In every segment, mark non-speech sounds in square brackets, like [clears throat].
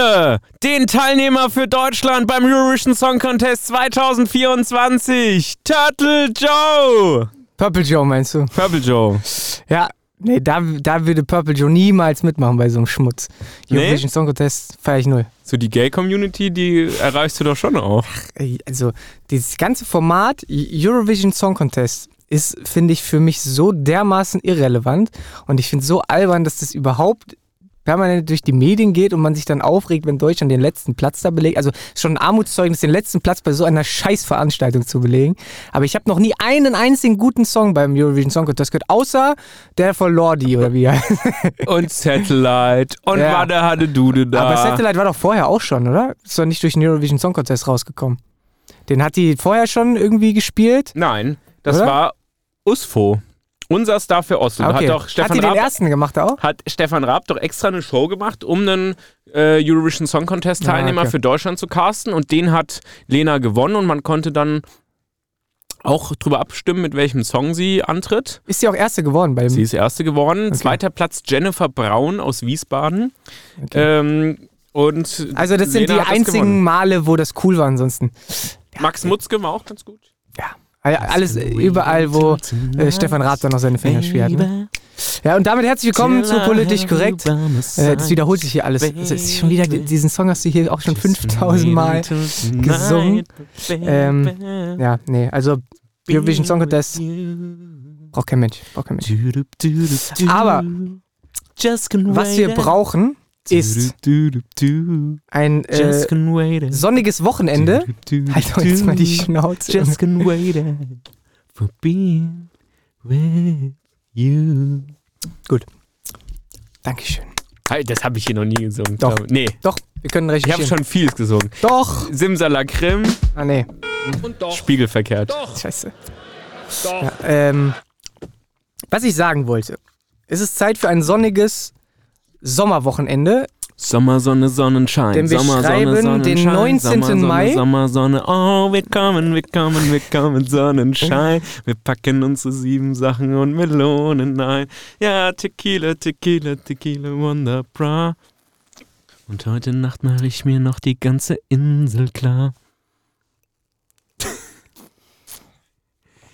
mir den Teilnehmer für Deutschland beim Eurovision Song Contest 2024, Turtle Joe. Purple Joe meinst du? Purple Joe. Ja, nee, da, da würde Purple Joe niemals mitmachen bei so einem Schmutz. Nee? Eurovision Song Contest feiere ich null. So die Gay-Community, die erreichst du doch schon auch. Ey, Also, dieses ganze Format Eurovision Song Contest ist, finde ich, für mich so dermaßen irrelevant und ich finde es so albern, dass das überhaupt permanent durch die Medien geht und man sich dann aufregt, wenn Deutschland den letzten Platz da belegt. Also schon ein Armutszeugnis, den letzten Platz bei so einer Scheißveranstaltung zu belegen. Aber ich habe noch nie einen einzigen guten Song beim Eurovision Song Contest gehört, außer der von Lordi oder wie heißt. [laughs] Und Satellite. Und Ja. Wade hatte Dude da. Aber Satellite war doch vorher auch schon, oder? Ist doch nicht durch den Eurovision Song Contest rausgekommen. Den hat die vorher schon irgendwie gespielt. Nein, das Oder? war USFO. Unser Star für Oslo. Ah, okay. Hat doch Stefan hat die den Raab ersten gemacht auch? hat Stefan Raab doch extra eine Show gemacht, um einen äh, Eurovision Song Contest Teilnehmer Ah, okay. für Deutschland zu casten und den hat Lena gewonnen und man konnte dann auch drüber abstimmen, mit welchem Song sie antritt. Ist sie auch erste geworden bei dem. Sie ist erste geworden. Zweiter Platz Jennifer Braun aus Wiesbaden. Ähm, und also das sind Lena die hat das einzigen gewonnen. Male, wo das cool war ansonsten. Max Mutzke war auch ganz gut. Ja. Alles überall, wo äh, Stefan Raab dann noch seine Finger schwert. Ne? Ja, und damit herzlich willkommen zu Politisch Korrekt. Äh, das wiederholt sich hier alles. Ist schon wieder, diesen Song hast du hier auch schon 5000 Mal gesungen. Ähm, ja, nee, also Eurovision Song Contest braucht kein Mensch. Braucht kein Mensch. Aber was wir brauchen, ist ein äh, sonniges Wochenende. Halt doch jetzt mal die Schnauze. Just can wait for being with you. Dankeschön. Hey, Das habe ich hier noch nie gesungen. Doch. Nee, Doch, wir können ich habe schon vieles gesungen. Doch! Simsalakrim, Ah, nee. spiegelverkehrt. Scheiße. Ja, ähm, was ich sagen wollte. Es ist Zeit für ein sonniges Sommerwochenende. Sommersonne, Sonnenschein. Denn wir Sommersonne, schreiben den Sonnenschein, 19. Sommersonne, Mai. Sommersonne, oh, wir kommen, wir kommen, wir kommen, Sonnenschein. Wir packen unsere sieben Sachen und Melonen ein. Ja, Tequila, Tequila, Tequila, Wonder Bra. Und heute Nacht mache ich mir noch die ganze Insel klar.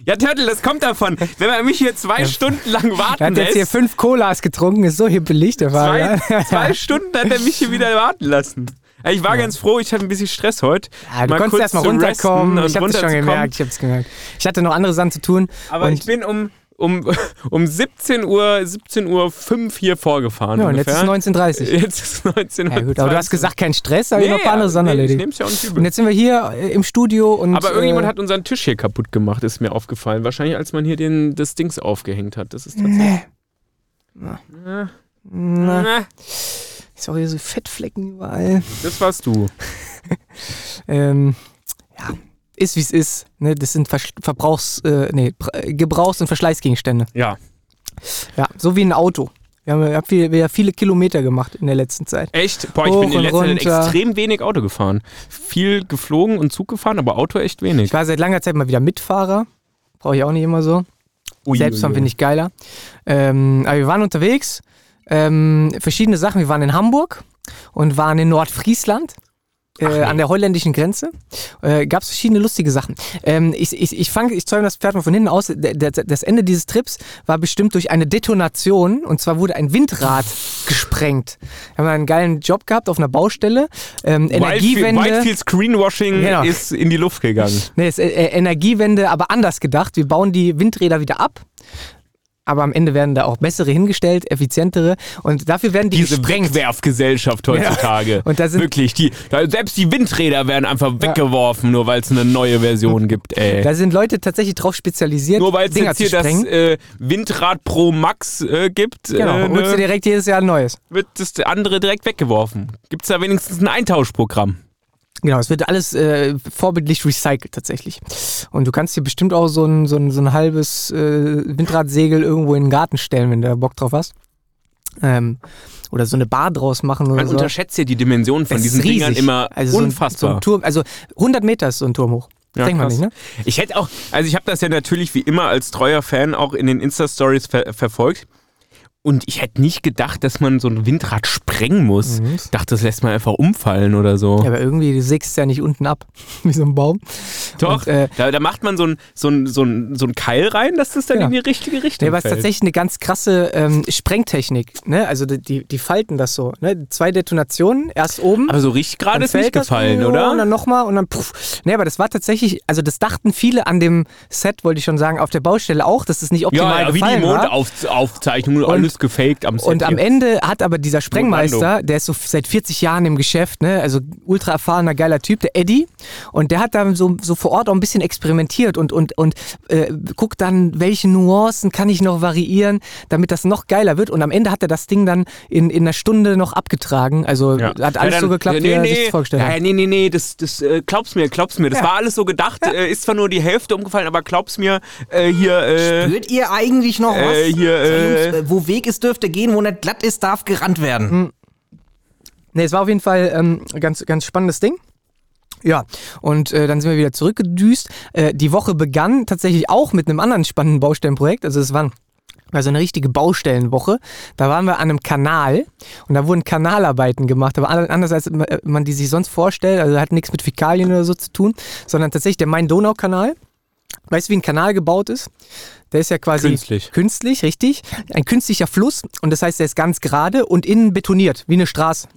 Ja, Turtle, das kommt davon. Wenn man mich hier zwei Stunden lang Er warten hat jetzt hier lässt, fünf Colas getrunken, ist so hippelig, der Zwei, Fahrer. zwei Stunden hat er mich hier wieder warten lassen. Ja, Ich war ganz froh, ich hatte ein bisschen Stress heute. Ja, du Mal konntest erstmal runterkommen. Ich das schon gemerkt. Ich habe es gemerkt. Ich hatte noch andere Sachen zu tun. Aber und ich bin um, um, [laughs] um 17 Uhr, 17 Uhr 5 hier vorgefahren. ja, und jetzt ungefähr. ist [laughs] 19.30 Jetzt ist 19 Ja, gut, aber du hast gesagt, kein Stress, aber ich noch ein paar andere Sachen nee, ich nehm's ja auch nicht übel. Und jetzt sind wir hier äh, im Studio und. aber irgendjemand äh, hat unseren Tisch hier kaputt gemacht, ist mir aufgefallen. Wahrscheinlich, als man hier den, das Dings aufgehängt hat. Das ist tatsächlich. Nee. Ja. Na, Na, ist auch hier so Fettflecken überall. Das warst du. [laughs] Ähm, ja, ist wie es ist. Ne? Das sind Versch Verbrauchs-, äh, nee, Pr- Gebrauchs- und Verschleißgegenstände. Ja. Ja, so wie ein Auto. Wir haben, wir haben viel, wir haben viele Kilometer gemacht in der letzten Zeit. Echt? Boah, ich Hoch bin in letzter Zeit extrem wenig Auto gefahren. Viel geflogen und Zug gefahren, aber Auto echt wenig. Ich war seit langer Zeit mal wieder Mitfahrer. Brauche ich auch nicht immer so. Ui, Selbstfahren finde ich geiler. Ähm, aber wir waren unterwegs. Ähm, verschiedene Sachen. Wir waren in Hamburg und waren in Nordfriesland. Äh, nee. An der holländischen Grenze äh, gab es verschiedene lustige Sachen. Ähm, ich ich, ich fange, ich zäume das Pferd mal von hinten aus. Der, der, das Ende dieses Trips war bestimmt durch eine Detonation und zwar wurde ein Windrad gesprengt. Wir haben einen geilen Job gehabt auf einer Baustelle. Ähm, Energiewende. Whitefield, Whitefield Screenwashing Genau. ist in die Luft gegangen. Nee, ist, äh, Energiewende, aber anders gedacht. Wir bauen die Windräder wieder ab. Aber am Ende werden da auch bessere hingestellt, effizientere. Und dafür werden die Diese gesprengt. Wegwerfgesellschaft heutzutage. [laughs] Und da sind- Wirklich, die, da, selbst die Windräder werden einfach weggeworfen, nur weil es eine neue Version [laughs] gibt, ey. Da sind Leute tatsächlich drauf spezialisiert, nur weil es jetzt hier das äh, Windrad Pro Max äh, gibt, genau, äh, und holst du ne, direkt jedes Jahr ein neues. wird das andere direkt weggeworfen. Gibt es da wenigstens ein Eintauschprogramm? Genau, es wird alles äh, vorbildlich recycelt tatsächlich. Und du kannst dir bestimmt auch so ein, so ein, so ein halbes äh, Windradsegel irgendwo in den Garten stellen, wenn du da Bock drauf hast. Ähm, oder so eine Bar draus machen oder Man so. unterschätzt ja die Dimension von Es diesen Dingern immer also so ein, so unfassbar. ein Turm, also 100 Meter ist so ein Turm hoch. Ja, Denkt man nicht, ne? Ich hätte auch, also ich habe das ja natürlich wie immer als treuer Fan auch in den Insta-Stories ver verfolgt. Und ich hätte nicht gedacht, dass man so ein Windrad sprengen muss. Mhm. Ich dachte, das lässt man einfach umfallen oder so. Ja, aber irgendwie, du sägst es ja nicht unten ab, [laughs] wie so ein Baum. Doch, Und, äh, da, da macht man so ein, so, ein, so, ein, so ein Keil rein, dass das dann Ja. in die richtige Richtung Nee, aber es ist tatsächlich eine ganz krasse ähm, Sprengtechnik. Ne? Also die- die, die falten das so. Ne? Zwei Detonationen, erst oben. aber so richtig gerade ist nicht das gefallen, so, oder? Und dann nochmal und dann puff. Nee, aber das war tatsächlich, also das dachten viele an dem Set, wollte ich schon sagen, auf der Baustelle auch, dass es nicht optimal ja, ja, wie die gefallen war. Mondaufzeichnung und Und- alles gefaked am Set. Und am. Ende hat aber dieser Sprengmeister, der ist so seit 40 Jahren im Geschäft, ne? also ultra erfahrener, geiler Typ, der Eddie. Und der hat dann so, so vor Ort auch ein bisschen experimentiert und, und, und äh, guckt dann, welche Nuancen kann ich noch variieren, damit das noch geiler wird. Und am Ende hat er das Ding dann in, in einer Stunde noch abgetragen. Also Ja. hat alles Ja, so dann- geklappt, ja, wie er nee, sich nee. das vorgestellt ja, hat. Nee, nee, nee, das, das äh, glaub's mir, glaub's mir. Das Ja. war alles so gedacht. Äh, ist zwar nur die Hälfte umgefallen, aber glaub's mir, äh, hier, äh, Spürt ihr eigentlich noch was? Äh, hier, Jungs, wo Weg ist, dürfte gehen, wo nicht glatt ist, darf gerannt werden. Nee, es war auf jeden Fall ähm, ganz, ganz spannendes Ding. Ja, und äh, dann sind wir wieder zurückgedüst. Äh, die Woche begann tatsächlich auch mit einem anderen spannenden Baustellenprojekt. Also es war, war so eine richtige Baustellenwoche. Da waren wir an einem Kanal und da wurden Kanalarbeiten gemacht. Aber an- anders als man die sich sonst vorstellt. Also hat nichts mit Fäkalien oder so zu tun, sondern tatsächlich der Main-Donau-Kanal. Weißt du, wie ein Kanal gebaut ist? Der ist ja quasi Künstlich. künstlich, richtig. Ein künstlicher Fluss und das heißt, der ist ganz gerade und innen betoniert, wie eine Straße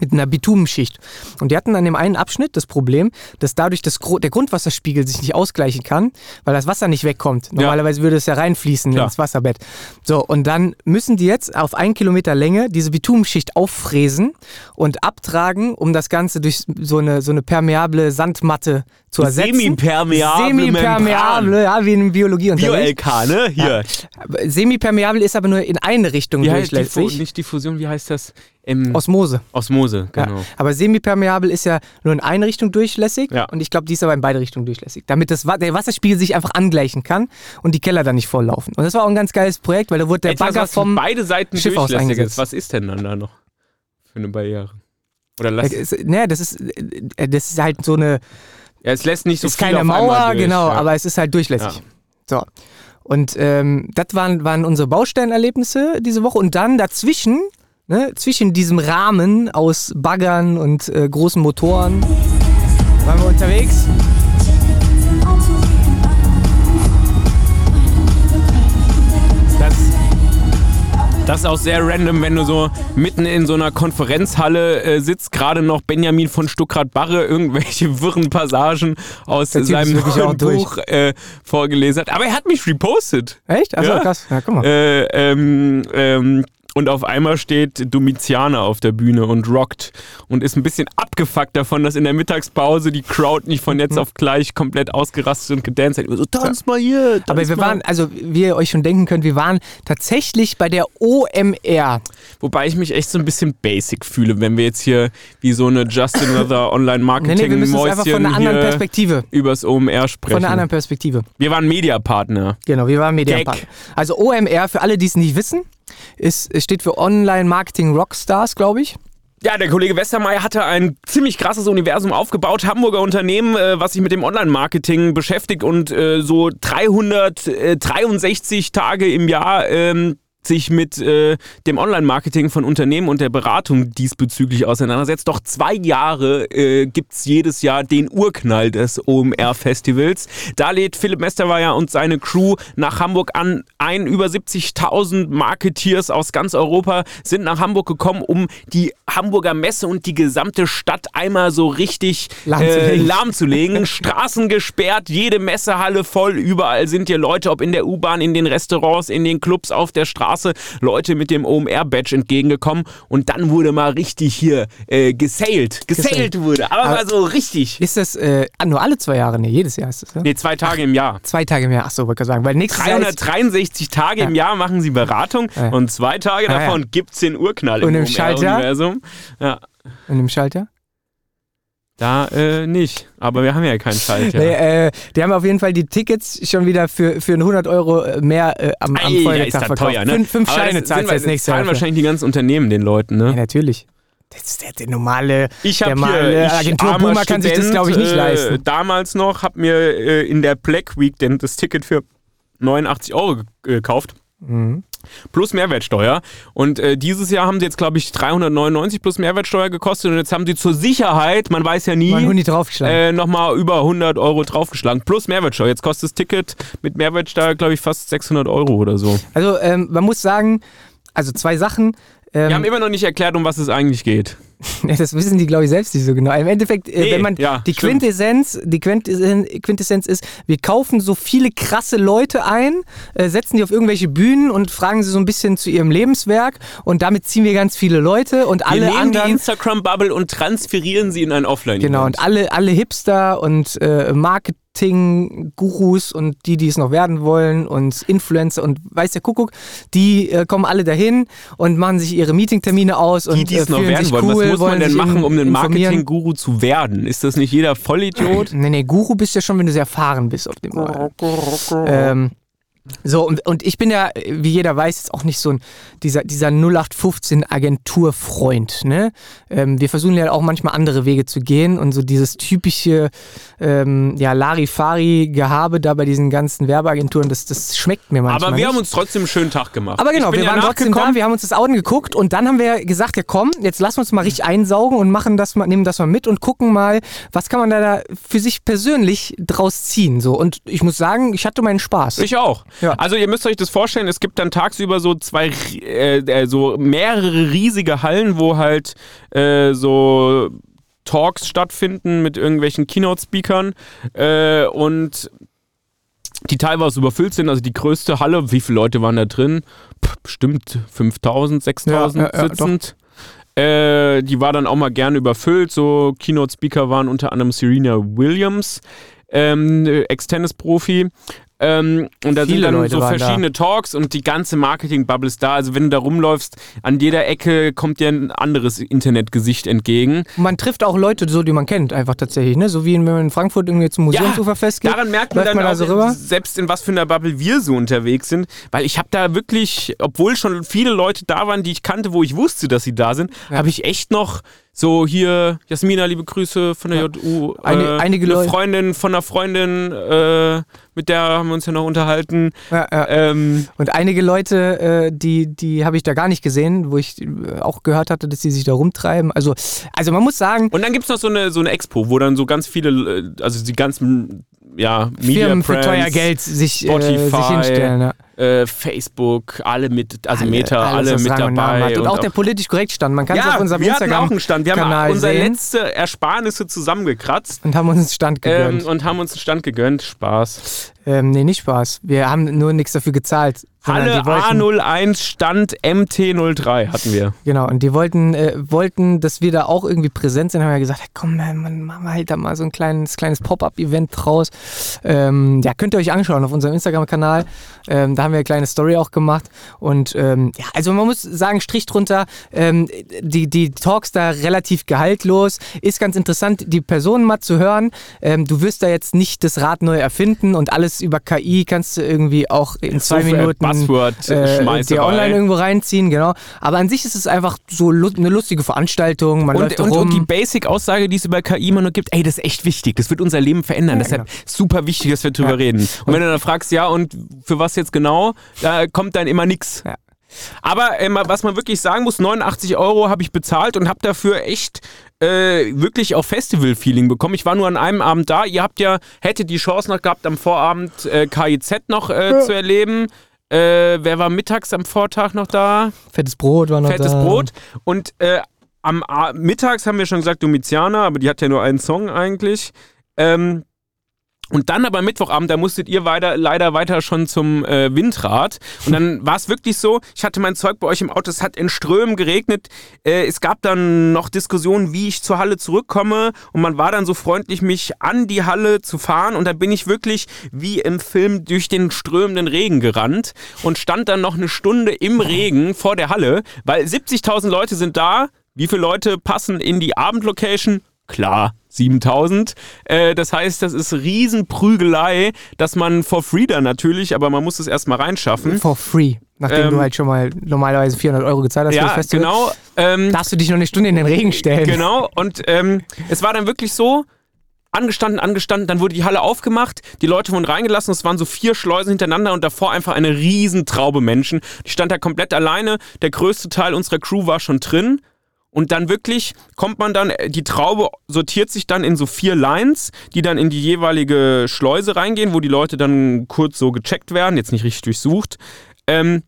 mit einer Bitumenschicht. Und die hatten an dem einen Abschnitt das Problem, dass dadurch das, der Grundwasserspiegel sich nicht ausgleichen kann, weil das Wasser nicht wegkommt. Normalerweise würde es ja reinfließen Klar. ins Wasserbett. So, und dann müssen die jetzt auf einen Kilometer Länge diese Bitumenschicht auffräsen und abtragen, um das Ganze durch so eine, so eine permeable Sandmatte zu ersetzen. Semipermeable Semipermeable, ja, wie in Biologie unterricht. Bio-LK, ne? Hier. Semipermeabel ist aber nur in eine Richtung Wie heißt Diffu durchlässig. nicht Diffusion, wie heißt das? Ähm, Osmose. Osmose, genau. Ja. Aber semipermeabel ist ja nur in eine Richtung durchlässig Ja. und ich glaube, die ist aber in beide Richtungen durchlässig, damit das, der Wasserspiegel sich einfach angleichen kann und die Keller dann nicht volllaufen. Und das war auch ein ganz geiles Projekt, weil da wurde der Etwas, Bagger was vom... beide Seiten Schiff aus durchlässig eingesetzt. ist. Was ist denn dann da noch für eine Barriere? Oder lass, Äh, ist- Naja, das ist, äh, das ist halt so eine, ja, es lässt nicht so ist viel keine auf einmal Mauer, genau, ja. aber es ist halt durchlässig. Ja. So. Und ähm, das waren, waren unsere Baustellenerlebnisse diese Woche. Und dann dazwischen, ne, zwischen diesem Rahmen aus Baggern und äh, großen Motoren, waren wir unterwegs. Das ist auch sehr random, wenn du so mitten in so einer Konferenzhalle äh, sitzt, gerade noch Benjamin von Stuckrad-Barre irgendwelche [laughs] wirren Passagen aus seinem. Buch äh, vorgelesen hat. Aber er hat mich repostet. Echt? Achso, Ja. krass. Ja, guck mal. Äh, ähm, ähm, und auf einmal steht Domitianer auf der Bühne und rockt und ist ein bisschen abgefuckt davon, dass in der Mittagspause die Crowd nicht von Mhm. jetzt auf gleich komplett ausgerastet und gedanced hat. So, tanz mal hier, tanz Aber wir mal. waren, also wie ihr euch schon denken könnt, wir waren tatsächlich bei der OMR. Wobei ich mich echt so ein bisschen basic fühle, wenn wir jetzt hier wie so eine Justin Leather [laughs] online Nee, marketing nee, wir müssen es einfach von einer anderen Perspektive. übers OMR sprechen. Von einer anderen Perspektive. wir waren Mediapartner. Genau, wir waren Mediapark. Gag. Also OMR, für alle, die es nicht wissen, ist, steht für Online Marketing Rockstars, glaube ich. Ja, der Kollege Westermeier hatte ein ziemlich krasses Universum aufgebaut. Hamburger Unternehmen, äh, was sich mit dem Online-Marketing beschäftigt und äh, so 363 Tage im Jahr ähm, sich mit äh, dem Online-Marketing von Unternehmen und der Beratung diesbezüglich auseinandersetzt. Doch zwei Jahre äh, gibt es jedes Jahr den Urknall des OMR-Festivals. Da lädt Philipp Mesterweier und seine Crew nach Hamburg an. Ein über 70.000 Marketeers aus ganz Europa sind nach Hamburg gekommen, um die Hamburger Messe und die gesamte Stadt einmal so richtig äh, lahmzulegen. [laughs] Straßen gesperrt, jede Messehalle voll, überall sind hier Leute, ob in der U-Bahn, in den Restaurants, in den Clubs, auf der Straße, Leute mit dem OMR-Badge entgegengekommen und dann wurde mal richtig hier äh, gesailt. Gesailt wurde, aber, Aber- mal so richtig. Ist das äh, nur alle zwei Jahre? Nee, jedes Jahr ist das, ja? Nee, zwei Tage im Jahr. Zwei Tage mehr. Achso, wollte ich sagen. Weil nächstes Jahr ist, 363 Tage im Jahr machen sie Beratung Ja. und zwei Tage Ah, ja. davon gibt's den Urknall Und im im Schaltjahr? OMR-Universum. Ja, in dem Schalter. Da äh, nicht. Aber wir haben ja keinen Schaltjahr. Nee, äh, die haben auf jeden Fall die Tickets schon wieder für, für 100 Euro mehr äh, am, am ja, Folgetag das verkauft. teuer, ne? Fünf, fünf Aber Scheine zahlst du als nächstes zahlen Jahr. wahrscheinlich die ganzen Unternehmen den Leuten, ne? Ja, natürlich. Das ist der, der normale, Ich der normale Agentur Puma kann sich das, Student, glaube ich, nicht äh, leisten. Damals noch, habe mir äh, in der Black Week denn das Ticket für 89 Euro ge- gekauft. Mhm. Plus Mehrwertsteuer. Und äh, dieses Jahr haben sie jetzt, glaube ich, 399 plus Mehrwertsteuer gekostet und jetzt haben sie zur Sicherheit, man weiß ja nie, äh, nochmal über 100 Euro draufgeschlagen. Plus Mehrwertsteuer. Jetzt kostet das Ticket mit Mehrwertsteuer, glaube ich, fast 600 Euro oder so. Also ähm, man muss sagen, also zwei Sachen. Ähm, Wir haben immer noch nicht erklärt, um was es eigentlich geht. [laughs] Das wissen die, glaube ich, selbst nicht so genau. Im Endeffekt, äh, Nee, wenn man ja, die stimmt. Quintessenz, die Quintessenz, Quintessenz ist, wir kaufen so viele krasse Leute ein, äh, setzen die auf irgendwelche Bühnen und fragen sie so ein bisschen zu ihrem Lebenswerk und damit ziehen wir ganz viele Leute und Wir alle nehmen die anderen. Instagram-Bubble und transferieren sie in ein offline Genau, und alle, alle Hipster und äh, Marketing-Gurus und die, die es noch werden wollen und Influencer und weiß der Kuckuck, die äh, kommen alle dahin und machen sich ihre Meetingtermine aus und die, die es äh, noch werden sich wollen. cool, was muss man denn machen, um ein. Marketing-Guru zu werden? Ist das nicht jeder Vollidiot? Nee, nee, Guru bist ja schon, wenn du sehr erfahren bist auf dem Markt. Ähm, so, und, und ich bin ja, wie jeder weiß, jetzt auch nicht so ein, dieser, dieser 0815-Agenturfreund. Ne? Ähm, wir versuchen ja auch manchmal andere Wege zu gehen und so dieses typische ähm, ja, Larifari-Gehabe da bei diesen ganzen Werbeagenturen, das, das schmeckt mir manchmal. Aber wir nicht. haben uns trotzdem einen schönen Tag gemacht. Aber genau, wir ja waren trotzdem da, wir haben uns das Auto geguckt und dann haben wir gesagt, ja komm, jetzt lassen wir uns mal richtig einsaugen und machen das mal, nehmen das mal mit und gucken mal, was kann man da, da für sich persönlich draus ziehen. So. Und ich muss sagen, ich hatte meinen Spaß. Ich auch. Ja. Also ihr müsst euch das vorstellen, es gibt dann tagsüber so zwei, äh, äh, so mehrere riesige Hallen, wo halt äh, so Talks stattfinden mit irgendwelchen Keynote-Speakern äh, und die teilweise überfüllt sind. Also die größte Halle, wie viele Leute waren da drin? Pff, bestimmt 5000, 6000 Ja, sitzend. Äh, die war dann auch mal gerne überfüllt. So Keynote-Speaker waren unter anderem Serena Williams, ähm, Ex-Tennis-Profi. Ähm, und da sind Viele dann Leute so waren da. verschiedene Talks und die ganze Marketing-Bubble ist da. Also wenn du da rumläufst, an jeder Ecke kommt dir ein anderes Internetgesicht entgegen. Man trifft auch Leute, so die man kennt, einfach tatsächlich. Ne? So wie wenn man in Frankfurt irgendwie zum Museumsuferfest geht. Daran merkt man dann man auch, da so rüber. selbst in was für einer Bubble wir so unterwegs sind, weil ich habe da wirklich, obwohl schon viele Leute da waren, die ich kannte, wo ich wusste, dass sie da sind, Ja. habe ich echt noch so hier, Jasmina, liebe Grüße von der JU, Eine- äh, einige eine Leute- Freundin von einer Freundin, äh, mit der haben wir uns ja noch unterhalten. Ja, ja. Ähm, Und einige Leute, äh, die, die habe ich da gar nicht gesehen, wo ich äh, auch gehört hatte, dass die sich da rumtreiben. Also, also man muss sagen, und dann gibt es noch so eine, so eine Expo, wo dann so ganz viele, äh, also die ganzen ja, Media Firmen für Brands, teuer Geld sich, äh, Spotify, sich hinstellen. Ja. äh, Facebook, alle mit, also Meta, alles, alle mit und dabei. hat. Und, auch der politisch korrekt stand. Man kann es ja, auf unserem wir hatten auch Instagram einen Stand. Wir haben Kanal unsere sehen. letzte Ersparnisse zusammengekratzt und haben uns einen Stand ähm, gegönnt. und haben uns einen Stand gegönnt. Spaß. Ähm, nee, nicht Spaß. Wir haben nur nichts dafür gezahlt. Halle die wollten, A01 Stand MT03 hatten wir. Genau, und die wollten, äh, wollten, dass wir da auch irgendwie präsent sind, haben wir gesagt, hey, komm, man, man, machen wir halt da mal so ein kleines, kleines Pop-Up-Event draus. Ähm, ja, könnt ihr euch anschauen auf unserem Instagram-Kanal. Ähm, da haben wir eine kleine Story auch gemacht. Und ähm, ja, also man muss sagen, Strich drunter, ähm, die, die Talks da relativ gehaltlos. Ist ganz interessant, die Personen mal zu hören. Ähm, du wirst da jetzt nicht das Rad neu erfinden und alles über KI kannst du irgendwie auch in zwei viel Minuten Buzzword äh, dir online irgendwo reinziehen, genau. Aber an sich ist es einfach so eine lustige Veranstaltung. Man Und, läuft und, rum. und die Basic-Aussage, die es über KI immer nur gibt, ey, das ist echt wichtig, das wird unser Leben verändern. Ja, Deshalb genau. super wichtig, dass wir drüber Ja. reden. Und wenn du dann fragst, ja, und für was jetzt genau, da kommt dann immer nichts. Ja. Aber ähm, was man wirklich sagen muss, 89 Euro habe ich bezahlt und habe dafür echt äh, wirklich auch Festival-Feeling bekommen. Ich war nur an einem Abend da. Ihr habt ja, hättet die Chance noch gehabt, am Vorabend äh, KIZ noch äh, zu erleben. Äh, wer war mittags am Vortag noch da? Fettes Brot war noch Fettes da. Brot. Und äh, am A mittags haben wir schon gesagt Domitiana, aber die hat ja nur einen Song eigentlich. Ähm, und dann aber Mittwochabend, da musstet ihr weiter, leider weiter schon zum äh, Windrad. Und dann [laughs] war es wirklich so, ich hatte mein Zeug bei euch im Auto, es hat in Strömen geregnet. Äh, es gab dann noch Diskussionen, wie ich zur Halle zurückkomme. Und man war dann so freundlich, mich an die Halle zu fahren. Und dann bin ich wirklich wie im Film durch den strömenden Regen gerannt und stand dann noch eine Stunde im [laughs] Regen vor der Halle, weil 70.000 Leute sind da. Wie viele Leute passen in die Abendlocation? Klar, 7000. Äh, das heißt, das ist Riesenprügelei, dass man for free dann natürlich, aber man muss es erstmal reinschaffen. For free. Nachdem Ähm, du halt schon mal normalerweise 400 Euro gezahlt hast für das Ja, Festival. genau. Ähm, Darfst du dich noch eine Stunde in den Regen stellen. Genau, und ähm, es war dann wirklich so, angestanden, angestanden, dann wurde die Halle aufgemacht, die Leute wurden reingelassen, es waren so vier Schleusen hintereinander und davor einfach eine Riesentraube Menschen. Die stand da komplett alleine, der größte Teil unserer Crew war schon drin. Und dann wirklich kommt man dann, die Traube sortiert sich dann in so vier Lines, die dann in die jeweilige Schleuse reingehen, wo die Leute dann kurz so gecheckt werden, jetzt nicht richtig durchsucht. Ähm,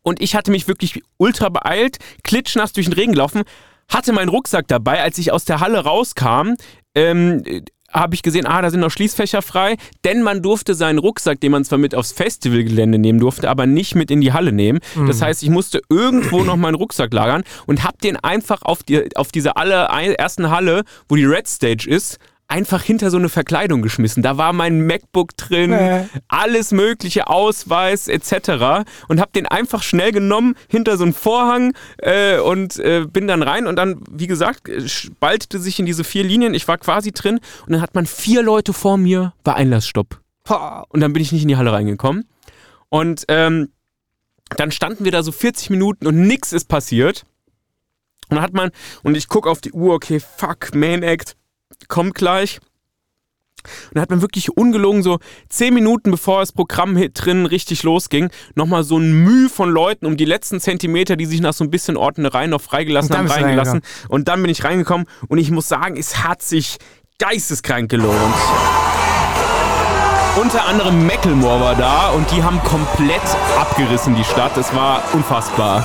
und ich hatte mich wirklich ultra beeilt, klitschnass durch den Regen gelaufen, hatte meinen Rucksack dabei, als ich aus der Halle rauskam. Ähm, habe ich gesehen, ah, da sind noch Schließfächer frei, denn man durfte seinen Rucksack, den man zwar mit aufs Festivalgelände nehmen durfte, aber nicht mit in die Halle nehmen. Mhm. Das heißt, ich musste irgendwo noch meinen Rucksack lagern und habe den einfach auf, die, auf diese allerersten Halle, wo die Red Stage ist, einfach hinter so eine Verkleidung geschmissen. Da war mein MacBook drin, äh. alles mögliche, Ausweis etc. Und habe den einfach schnell genommen hinter so einen Vorhang äh, und äh, bin dann rein und dann, wie gesagt, spaltete sich in diese vier Linien. Ich war quasi drin und dann hat man vier Leute vor mir bei Einlassstopp. Und dann bin ich nicht in die Halle reingekommen. Und ähm, dann standen wir da so 40 Minuten und nichts ist passiert. Und dann hat man, und ich gucke auf die Uhr, okay, fuck, Main Act kommt gleich. Und da hat man wirklich ungelogen so zehn Minuten bevor das Programm drin richtig losging, nochmal so ein Mühe von Leuten um die letzten Zentimeter, die sich nach so ein bisschen Ordnereien noch freigelassen haben, reingelassen. Und dann bin ich reingekommen und ich muss sagen, es hat sich geisteskrank gelohnt. Unter anderem Mecklemore war da und die haben komplett abgerissen, die Stadt. Es war unfassbar.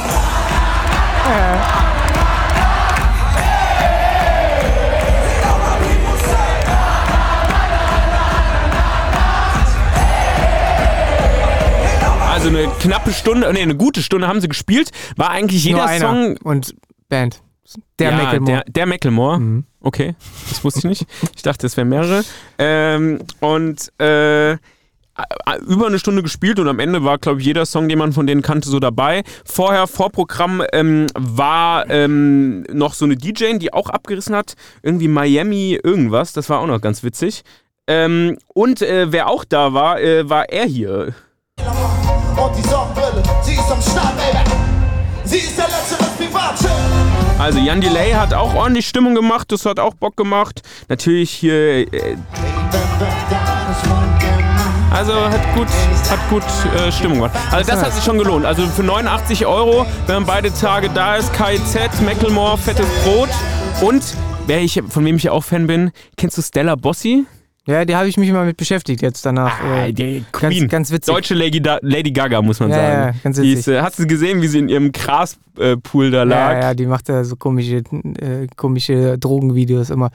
Also eine knappe Stunde, nee, eine gute Stunde haben sie gespielt. War eigentlich jeder Song. Und Band. Der ja, Macklemore. Der, der Macklemore. Mhm. Okay, das wusste ich nicht. Ich dachte, es wären mehrere. Ähm, und äh, über eine Stunde gespielt und am Ende war, glaube ich, jeder Song, den man von denen kannte, so dabei. Vorher, Vorprogramm, ähm, war ähm, noch so eine DJ, die auch abgerissen hat. Irgendwie Miami irgendwas. Das war auch noch ganz witzig. Ähm, und äh, wer auch da war, äh, war er hier und die Sonnenbrille, sie ist am Start, Baby. Sie ist der letzte Privatjet. Also Jan Delay hat auch ordentlich Stimmung gemacht, das hat auch Bock gemacht. Natürlich hier. Äh, also hat gut, hat gut äh, Stimmung gemacht. Also das hat sich schon gelohnt. Also für 89 Euro, wenn man beide Tage da ist, KIZ, Mecklemore, fettes Brot und wer ich, von wem ich auch Fan bin, kennst du Stella Bossi? Ja, die habe ich mich immer mit beschäftigt jetzt danach. Ah, äh, die Queen. Ganz, ganz witzig. Deutsche Lady, Lady Gaga, muss man ja, sagen. Ja, ganz witzig. Ist, äh, hast du gesehen, wie sie in ihrem Graspool da lag? Ja, ja, die macht da so komische, äh, komische Drogenvideos immer.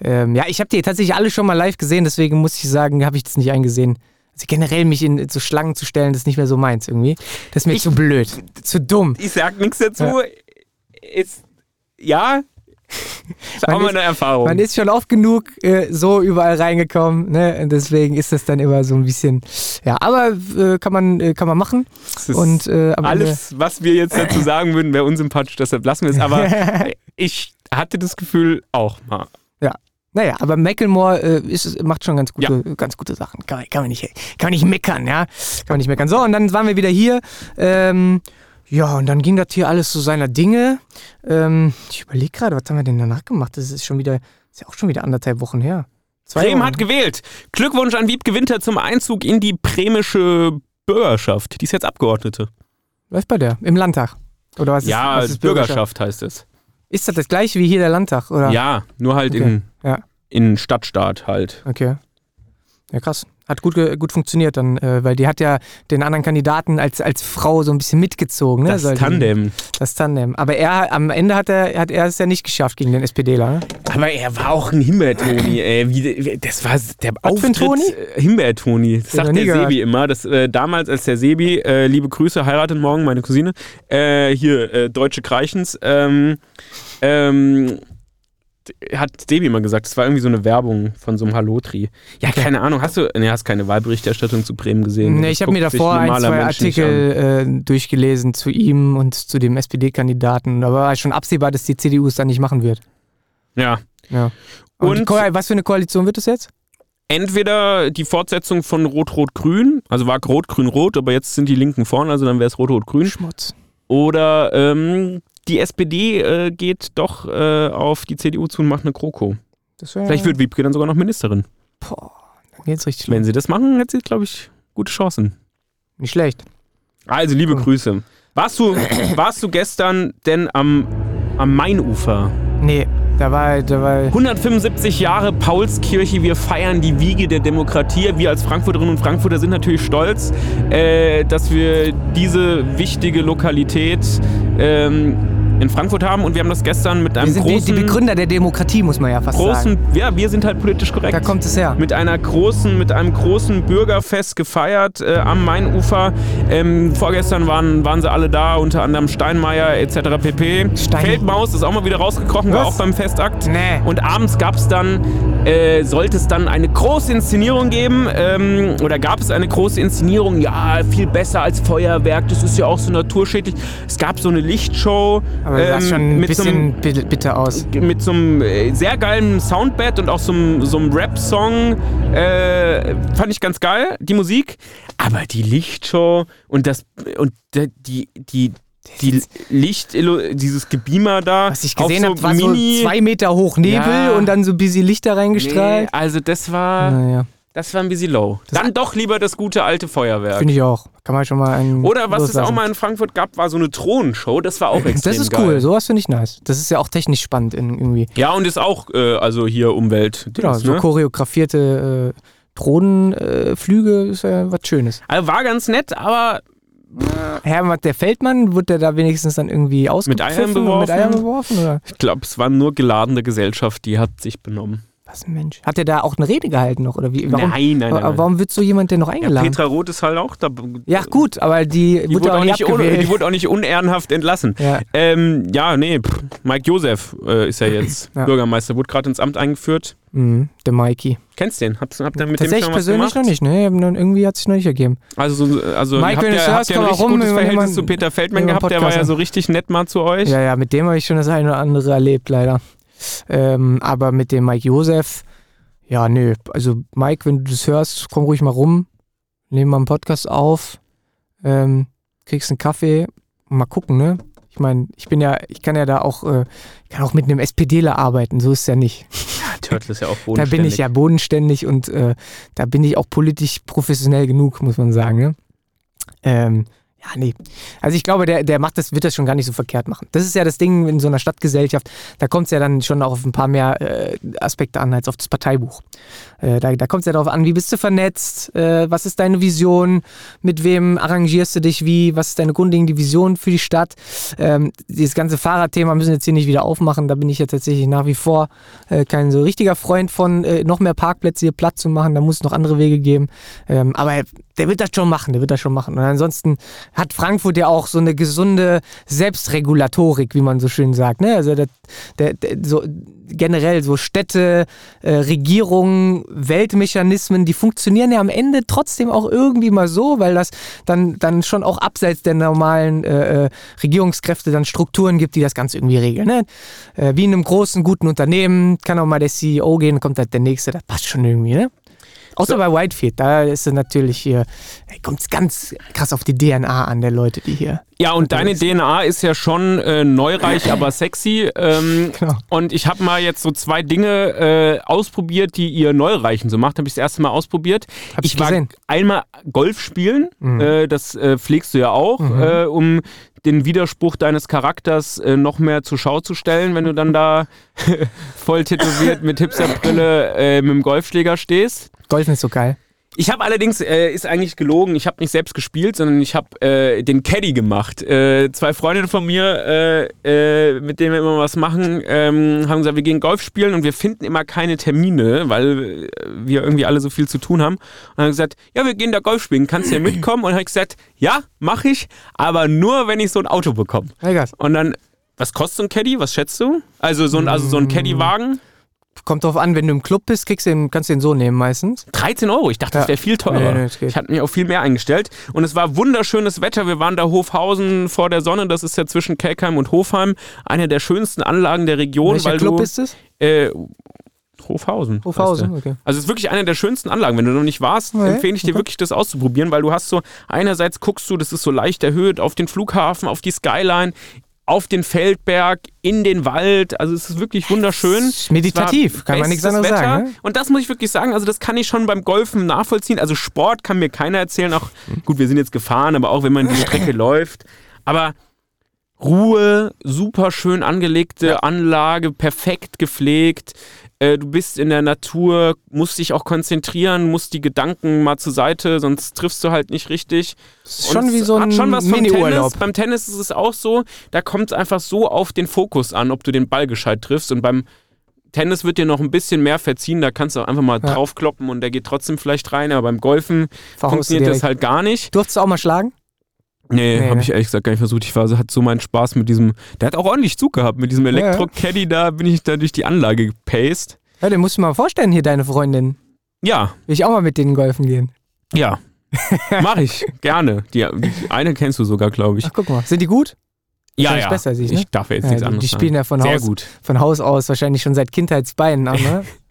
Ähm, ja, ich habe die tatsächlich alle schon mal live gesehen, deswegen muss ich sagen, habe ich das nicht eingesehen. Also generell mich in so Schlangen zu stellen, das ist nicht mehr so meins irgendwie. Das ist mir ich, zu blöd, zu dumm. Ich sag nichts dazu. Ja. Ist, ja, ist auch mal eine Erfahrung. Man ist schon oft genug äh, so überall reingekommen, ne? Deswegen ist das dann immer so ein bisschen, ja, aber äh, kann, man, äh, kann man machen. Und, äh, alles, was wir jetzt dazu sagen würden, wäre unsympathisch, deshalb lassen wir es. Aber [laughs] ich hatte das Gefühl auch mal. Ja. Naja, aber Macklemore äh, ist, macht schon ganz gute, ja. ganz gute Sachen. Kann, kann, man nicht, kann man nicht meckern, ja. Kann man nicht meckern. So, und dann waren wir wieder hier. Ähm, ja, und dann ging das hier alles zu so seiner Dinge. Ähm, ich überlege gerade, was haben wir denn danach gemacht? Das ist schon wieder, ist ja auch schon wieder anderthalb Wochen her. Zwei Bremen Wochen. hat gewählt. Glückwunsch an Wiebke Winter zum Einzug in die bremische Bürgerschaft. Die ist jetzt Abgeordnete. Läuft bei der? Im Landtag? Oder was ja, ist, was ist Bürgerschaft? Bürgerschaft heißt es. Ist das das gleiche wie hier der Landtag, oder? Ja, nur halt okay. in, ja. in Stadtstaat halt. Okay. Ja, krass. Hat gut, gut funktioniert dann, äh, weil die hat ja den anderen Kandidaten als, als Frau so ein bisschen mitgezogen. Ne? Das so Tandem. das Tandem. Aber er am Ende hat er, hat er es ja nicht geschafft gegen den SPDler. Ne? Aber er war auch ein Himbeertoni. [laughs] Äh, das war der Was Auftritt. Toni? Äh, Himbeertoni. Das sagt der Sebi immer. Das, äh, damals, als der Sebi, äh, liebe Grüße, heiratet morgen meine Cousine, äh, hier, äh, Deutsche Kreichens, ähm, ähm, hat Debi immer gesagt, das war irgendwie so eine Werbung von so einem Halotri. Ja, keine Ahnung, hast du, ne, hast keine Wahlberichterstattung zu Bremen gesehen? Nee, ich habe mir davor ein, zwei Mensch Artikel äh, durchgelesen zu ihm und zu dem SPD-Kandidaten. Da war schon absehbar, dass die CDU es dann nicht machen wird. Ja. ja. Und, und was für eine Koalition wird es jetzt? Entweder die Fortsetzung von Rot-Rot-Grün, also war Rot-Grün-Rot, aber jetzt sind die Linken vorne, also dann wäre es Rot-Rot-Grün. Schmutz. Oder ähm, die SPD äh, geht doch äh, auf die CDU zu und macht eine wär, Vielleicht wird Wiebke dann sogar noch Ministerin. Boah, dann geht's richtig. Wenn sie das machen, hätte sie, glaube ich, gute Chancen. Nicht schlecht. Also, liebe Grüße. Warst du, [coughs] warst du gestern denn am, am Mainufer? Nee, da war, da war 175 Jahre Paulskirche, wir feiern die Wiege der Demokratie. Wir als Frankfurterinnen und Frankfurter sind natürlich stolz, äh, dass wir diese wichtige Lokalität ähm, in Frankfurt haben und wir haben das gestern mit wir einem sind die, großen, die Begründer der Demokratie, muss man ja fast großen, sagen. ja, wir sind halt politisch korrekt. Da kommt es her. mit einer großen, mit einem großen Bürgerfest gefeiert äh, am Mainufer. Ähm, vorgestern waren, waren sie alle da, unter anderem Steinmeier etc. pp. Stein- Feldmaus ist auch mal wieder rausgekrochen, war Was? auch beim Festakt. Nee. Und abends gab es dann, äh, sollte es dann eine große Inszenierung geben, ähm, oder gab es eine große Inszenierung, ja, viel besser als Feuerwerk, das ist ja auch so naturschädlich. Es gab so eine Lichtshow Aber das sah ähm, schon ein so bisschen bi- bitter aus. mit so einem äh, sehr geilen Soundbed und auch so einem, so einem Rap-Song. Äh, fand ich ganz geil, die Musik. Aber die Lichtshow und das und die, die, die Licht, dieses Gebeamer da. Was ich gesehen so habe, war Mini, so zwei Meter hoch Nebel Ja. und dann so ein bisschen Lichter Nee, reingestrahlt. also das war, Naja, das war ein bisschen low. Dann doch lieber das gute alte Feuerwerk. finde ich auch. Kann man schon mal einen. Oder was es auch loslassen. mal in Frankfurt gab, war so eine Thronenshow. Das war auch extrem Das ist geil. cool, sowas finde ich nice. Das ist ja auch technisch spannend in, irgendwie. Ja, und ist auch, äh, also hier Umwelt. Genau, so ne? choreografierte äh, Drohnenflüge ist ja was Schönes. Also war ganz nett, aber Hermann, der Feldmann, wurde der da wenigstens dann irgendwie ausgepfiffen Eiern und beworfen? mit Eiern beworfen? Oder? Ich glaube, es war nur geladene Gesellschaft, die hat sich benommen. Was ein Mensch. Hat der da auch eine Rede gehalten noch? Oder wie? Warum, nein, nein, nein. Warum wird so jemand denn noch Ja, eingeladen? Petra Roth ist halt auch da. Ja, gut, aber die, Die wurde auch nicht die wurde auch nicht unehrenhaft entlassen. ja. Ähm, ja, nee, pff, Mike Josef äh, ist ja [clears throat] jetzt Ja. Bürgermeister, wurde gerade ins Amt eingeführt. Mhm, der Mikey. Kennst du den? Habt, ihr mit Tatsächlich dem schon was persönlich gemacht? noch nicht, ne? Irgendwie hat sich noch nicht ergeben. Also, so- also Mike, habt wenn ihr, du habt hörst, ihr ein richtig rum, gutes wenn Verhältnis jemand- zu Peter Feldmann gehabt, der war ja so richtig nett mal zu euch. Ja, ja, mit dem habe ich schon das eine oder andere erlebt, leider. Ähm, aber mit dem Mike Josef, ja, nö. Also, Mike, wenn du das hörst, komm ruhig mal rum. Nehmen mal einen Podcast auf. Ähm, kriegst einen Kaffee. Mal gucken, ne? Ich meine, ich bin ja, ich kann ja da auch, äh, ich kann auch mit einem SPDler arbeiten, so ist es ja nicht. Ja, Turtle ist ja auch [laughs] Da bodenständig. bin ich ja bodenständig und äh, da bin ich auch politisch professionell genug, muss man sagen. Ne? Ähm, ja, nee. Also ich glaube, der, der macht das, wird das schon gar nicht so verkehrt machen. Das ist ja das Ding in so einer Stadtgesellschaft, da kommt es ja dann schon auch auf ein paar mehr äh, Aspekte an als auf das Parteibuch. Äh, da da kommt es ja darauf an, wie bist du vernetzt, äh, was ist deine Vision, mit wem arrangierst du dich wie, was ist deine grundlegende Vision für die Stadt. Ähm, dieses ganze Fahrradthema müssen wir jetzt hier nicht wieder aufmachen, da bin ich ja tatsächlich nach wie vor äh, kein so richtiger Freund von, äh, noch mehr Parkplätze hier platt zu machen, da muss es noch andere Wege geben. Ähm, aber der wird das schon machen, der wird das schon machen. Und ansonsten hat Frankfurt ja auch so eine gesunde Selbstregulatorik, wie man so schön sagt. Ne? Also der, der, der, so generell so Städte, äh, Regierungen, Weltmechanismen, die funktionieren ja am Ende trotzdem auch irgendwie mal so, weil das dann, dann schon auch abseits der normalen äh, äh, Regierungskräfte dann Strukturen gibt, die das Ganze irgendwie regeln. Ne? Äh, wie in einem großen, guten Unternehmen kann auch mal der CEO gehen, kommt halt der nächste, das passt schon irgendwie, ne? Außer So. bei Whitefield, da ist es natürlich hier, kommt es ganz krass auf die DNA an der Leute, die hier. Ja, und deine DNA ist ja schon äh, neureich, [laughs] aber sexy. Ähm, Genau. Und ich habe mal jetzt so zwei Dinge äh, ausprobiert, die ihr Neureichen so macht. Habe ich das erste Mal ausprobiert. Hab ich war gesehen. einmal Golf spielen. Mhm. Äh, das äh, pflegst du ja auch, Mhm. äh, um den Widerspruch deines Charakters äh, noch mehr zur Schau zu stellen, wenn du dann da [laughs] voll tätowiert mit Hipsterbrille äh, mit dem Golfschläger stehst. Golfen ist so geil. Ich habe allerdings, äh, ist eigentlich gelogen, ich habe nicht selbst gespielt, sondern ich habe äh, den Caddy gemacht. Äh, zwei Freundinnen von mir, äh, äh, mit denen wir immer was machen, ähm, haben gesagt, wir gehen Golf spielen und wir finden immer keine Termine, weil äh, wir irgendwie alle so viel zu tun haben. Und haben gesagt, ja, wir gehen da Golf spielen, kannst du ja mitkommen? Und dann habe ich gesagt, ja, mache ich, aber nur, wenn ich so ein Auto bekomme. Und dann, was kostet so ein Caddy? Was schätzt du? Also so ein, also so ein Caddy-Wagen? Kommt drauf an, wenn du im Club bist, kriegst du den, kannst du den so nehmen meistens. 13 Euro. Ich dachte, das Ja. wäre viel teurer. Nee, nee, das ich hatte mir auch viel mehr eingestellt. Und es war wunderschönes Wetter. Wir waren da Hofhausen vor der Sonne. Das ist ja zwischen Kelkheim und Hofheim. Eine der schönsten Anlagen der Region. Welcher Club du, ist es? Äh, Hofhausen. Hofhausen, okay. Also es ist wirklich eine der schönsten Anlagen. Wenn du noch nicht warst, Okay, empfehle ich dir okay. wirklich, das auszuprobieren, weil du hast so, einerseits guckst du, das ist so leicht erhöht auf den Flughafen, auf die Skyline. Auf den Feldberg, in den Wald. Also es ist wirklich wunderschön. Meditativ, kann man nichts anderes Wetter. sagen. Ne? Und das muss ich wirklich sagen, also das kann ich schon beim Golfen nachvollziehen. Also Sport kann mir keiner erzählen. Auch gut, wir sind jetzt gefahren, aber auch wenn man die Strecke [laughs] läuft. Aber Ruhe, super schön angelegte Anlage, perfekt gepflegt. Äh, Du bist in der Natur, musst dich auch konzentrieren, musst die Gedanken mal zur Seite, sonst triffst du halt nicht richtig. Das ist schon wie so ein hat schon was vom Mini-Urlaub. Tennis. Beim Tennis ist es auch so, da kommt es einfach so auf den Fokus an, ob du den Ball gescheit triffst. Und beim Tennis wird dir noch ein bisschen mehr verziehen, da kannst du auch einfach mal Ja. draufkloppen und der geht trotzdem vielleicht rein, aber beim Golfen Verhaust funktioniert das halt gar nicht. Durftest du auch mal schlagen? Nee, Nee, habe ne? ich ehrlich gesagt gar nicht versucht. Ich war, so- hatte so meinen Spaß mit diesem, der hat auch ordentlich Zug gehabt, mit diesem. Elektro-Caddy, da bin ich da durch die Anlage gepaced. Ja, den musst du mal vorstellen, hier deine Freundin. Ja, Will ich auch mal mit denen golfen gehen. ja. [laughs] Mach ich, gerne. Die, die eine kennst du sogar, glaube ich. Ach, guck mal. Sind die gut? Ja, ja. besser ich, ne? ich darf jetzt Ja, nichts die, anderes die spielen ja von Sehr Haus, gut. von Haus aus wahrscheinlich schon seit Kindheitsbeinen an, ne? [laughs]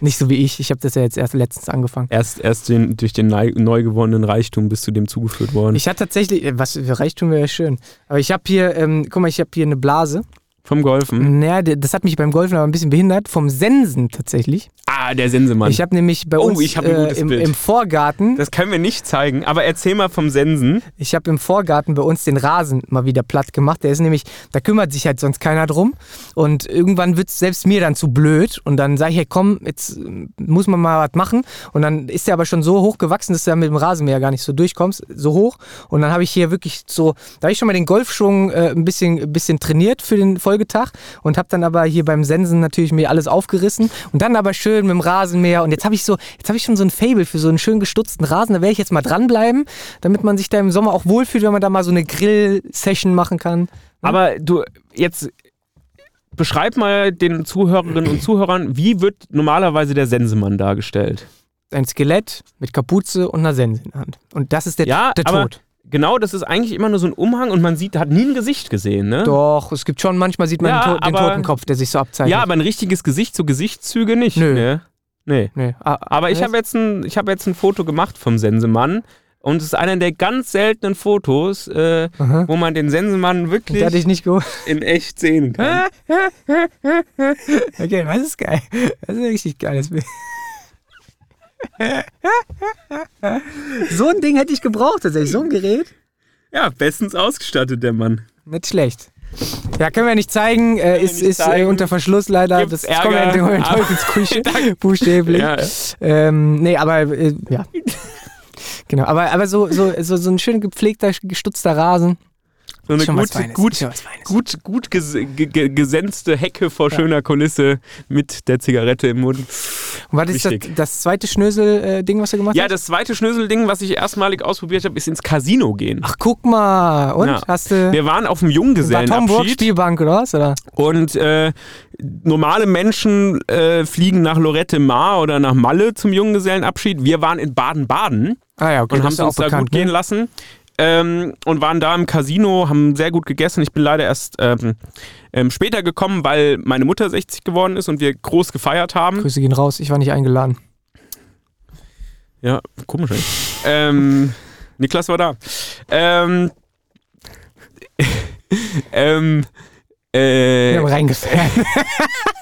Nicht so wie ich. Ich habe das ja jetzt erst letztens angefangen. Erst, erst den, durch den neu, gewonnenen Reichtum bist du dem zugeführt worden. Ich hatte tatsächlich, äh, was für Reichtum wäre ja schön. Aber ich habe hier, ähm, guck mal, ich habe hier eine Blase. Vom Golfen. Naja, das hat mich beim Golfen aber ein bisschen behindert. Vom Sensen tatsächlich. Ah, der Sensemann. Ich habe nämlich bei Oh, uns äh, im, im Vorgarten, das können wir nicht zeigen, aber erzähl mal vom Sensen. ich habe im Vorgarten bei uns den Rasen mal wieder platt gemacht. Der ist nämlich, da kümmert sich halt sonst keiner drum. Und irgendwann wird es selbst mir dann zu blöd. Und dann sage ich, hey, komm, jetzt äh, muss man mal was machen. Und dann ist der aber schon so hoch gewachsen, dass du ja mit dem Rasenmäher gar nicht so durchkommst. So hoch. Und dann habe ich hier wirklich so, da habe ich schon mal den Golfschwung äh, ein, bisschen, ein bisschen trainiert für den Folgetag. Und habe dann aber hier beim Sensen natürlich mir alles aufgerissen. Und dann aber schön mit dem Rasenmäher. Und jetzt habe ich so, jetzt habe ich schon so ein Fable für so einen schön gestutzten Rasen. Da werde ich jetzt mal dranbleiben, damit man sich da im Sommer auch wohlfühlt, wenn man da mal so eine Grill-Session machen kann. Aber du, jetzt beschreib mal den Zuhörerinnen und Zuhörern, wie wird normalerweise der Sensemann dargestellt? Ein Skelett mit Kapuze und einer Sense in der Hand. Und das ist der, Ja, der Tod. Genau, das ist eigentlich immer nur so ein Umhang und man sieht, hat nie ein Gesicht gesehen, ne? Doch, es gibt schon, manchmal sieht man Ja, den, to den aber- Totenkopf, der sich so abzeichnet. Ja, aber ein richtiges Gesicht, so Gesichtszüge nicht. Nö. Ne? Nee. Nee. Ah, Aber ich habe jetzt, ein- ich hab jetzt ein Foto gemacht vom Sensemann und es ist einer der ganz seltenen Fotos, äh, wo man den Sensemann wirklich in echt sehen kann. [laughs] Okay, das ist geil. Das ist ein richtig geiles Bild. [laughs] so ein Ding hätte ich gebraucht tatsächlich, so ein Gerät. Ja, bestens ausgestattet, der Mann. Nicht schlecht. Ja, können wir nicht zeigen, äh, wir ist, nicht ist äh, zeigen. unter Verschluss leider. Gibt's das kommt ja Ärger, in den aber- Teufelsküche, [laughs] buchstäblich. Ja. Ähm, nee, aber äh, ja. [laughs] Genau, aber, aber so, so, so, so ein schön gepflegter, gestutzter Rasen. So eine gut, gut, gut, gut ges ge ge gesenste Hecke vor schöner Kulisse mit der Zigarette im Mund. Und was ist das, Wichtig. das zweite Schnösel-Ding, was du gemacht Ja, hast? das zweite Schnöselding, was ich erstmalig ausprobiert habe, ist ins Casino gehen. Ach, guck mal. Und? Ja. Hast du. Wir waren auf dem War Junggesellenabschied Spielbank oder was? Oder? und äh, normale Menschen äh, fliegen nach Lorette Mar oder nach Malle zum Junggesellenabschied. Wir waren in Baden-Baden Ah ja, okay, und das haben es uns da gut gehen ne? lassen. Ähm, und waren da im Casino, haben sehr gut gegessen. Ich bin leider erst ähm, ähm, später gekommen, weil meine Mutter 60 geworden ist und wir groß gefeiert haben. Grüße gehen raus, ich war nicht eingeladen. Ja, komisch, ey. ähm, Niklas war da. Ähm, [laughs] ähm, äh, Wir haben reingefallen. [laughs]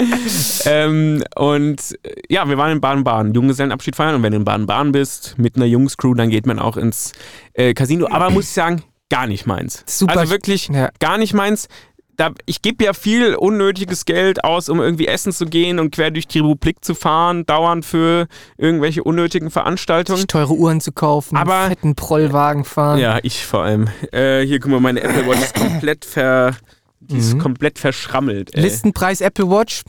[laughs] ähm, und äh, ja, wir waren in Baden-Baden, Junggesellenabschied feiern und wenn du in Baden-Baden bist, mit einer Jungscrew, dann geht man auch ins äh, Casino. Aber muss ich sagen, gar nicht meins. Super. Also wirklich Ja. gar nicht meins. Da, ich gebe ja viel unnötiges Geld aus, um irgendwie essen zu gehen und quer durch die Republik zu fahren, dauernd für irgendwelche unnötigen Veranstaltungen. Sich teure Uhren zu kaufen, Aber- fetten Prollwagen fahren. Ja, ich vor allem. Äh, hier, guck mal, meine Apple Watch ist komplett ver... Die ist Mhm. komplett verschrammelt, ey. Listenpreis Apple Watch.